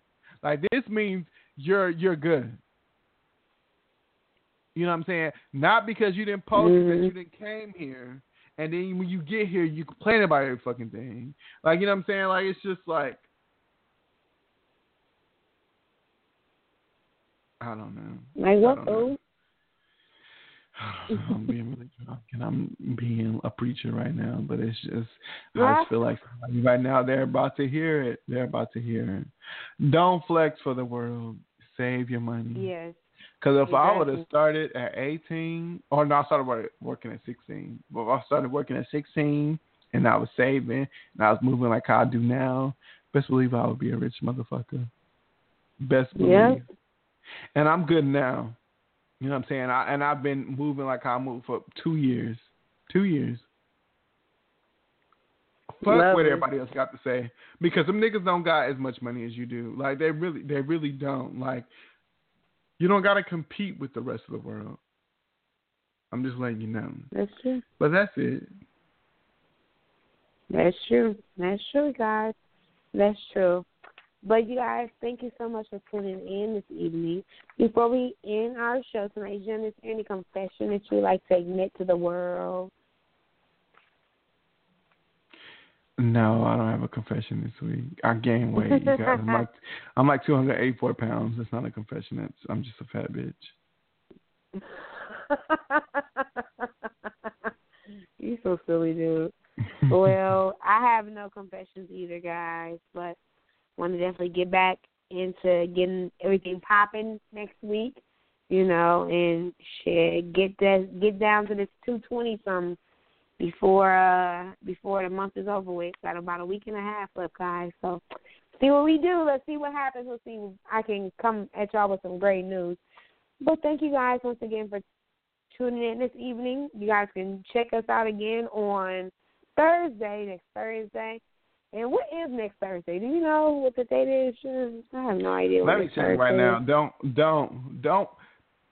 Like this means you're you're good. You know what I'm saying? Not because you didn't post it, that mm-hmm. you didn't came here, and then when you get here, you complain about every fucking thing. Like you know what I'm saying? Like it's just like I don't know. Like I what, don't know. I'm being really drunk and I'm being a preacher right now, but it's just I just feel like right now they're about to hear it. They're about to hear it. Don't flex for the world. Save your money. Yes. Because if I would have started at 18, or no, I started work- working at 16. But if I started working at 16 and I was saving and I was moving like I do now, best believe I would be a rich motherfucker. Best believe. Yeah. And I'm good now. You know what I'm saying? I, and I've been moving like I moved for two years. Two years. Fuck what everybody else got to say. Because them niggas don't got as much money as you do. Like they really they really don't. Like you don't gotta compete with the rest of the world. I'm just letting you know. That's true. But that's it. That's true. That's true, guys. That's true. But you guys, thank you so much for tuning in this evening. Before we end our show tonight, Jen, is there any confession that you like to admit to the world? No, I don't have a confession this week. I gained weight, you guys. I'm like I'm like 284 pounds. That's not a confession. That's I'm just a fat bitch. You're so silly, dude. well, I have no confessions either, guys, but want to definitely get back into getting everything popping next week, you know, and shit, get that get down to this two twenty something before uh before the month is over with. Got about a week and a half left, guys. So see what we do. Let's see what happens. We'll see. I can come at y'all with some great news. But thank you guys once again for tuning in this evening. You guys can check us out again on Thursday, next Thursday. And what is next Thursday? Do you know what the date is? I have no idea. what Let me tell right now. Don't don't don't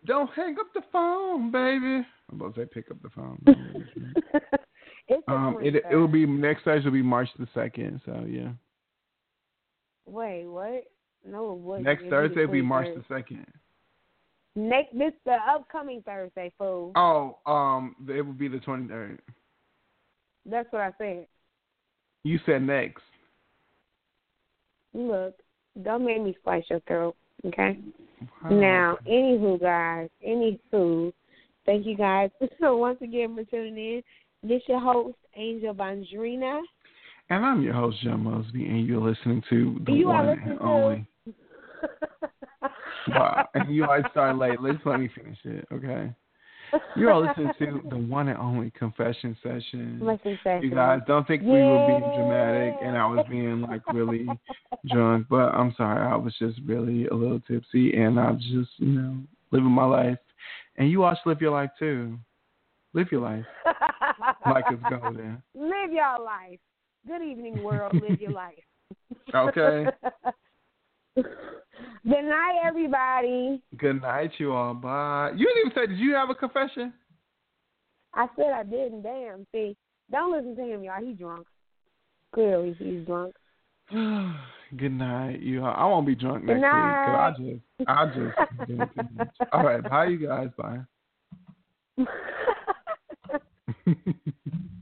don't hang up the phone, baby. I'm about to say pick up the phone. um, it it will be next Thursday. Will be March the second. So yeah, Wait, what? No, it wasn't. next It'll Thursday will be March the second. Next, this the upcoming Thursday, fool. Oh, um, it will be the twenty third. That's what I said. You said next. Look, don't make me slice your throat, okay? Now, anywho, guys, anywho, thank you guys so once again for tuning in. This your host, Angel Bandrina. And I'm your host, John Mosby, and you're listening to the You one and to- only. Wow. And you always start late. Let's let me finish it, okay? You are all listening to the one and only confession session. Listen. You guys don't think we were being dramatic and I was being like really drunk, but I'm sorry, I was just really a little tipsy and I was just, you know, living my life. And you all should live your life too. Live your life like it's golden. Live your life. Good evening, world. Live your life. Okay. Good night, everybody. Good night, you all. Bye. You didn't even say, did you have a confession? I said I didn't. Damn. See, don't listen to him, y'all. He's drunk. Clearly, he's drunk. Good night, you all. I won't be drunk Good next night. week I just, I just did too much. All right. Bye, you guys. Bye.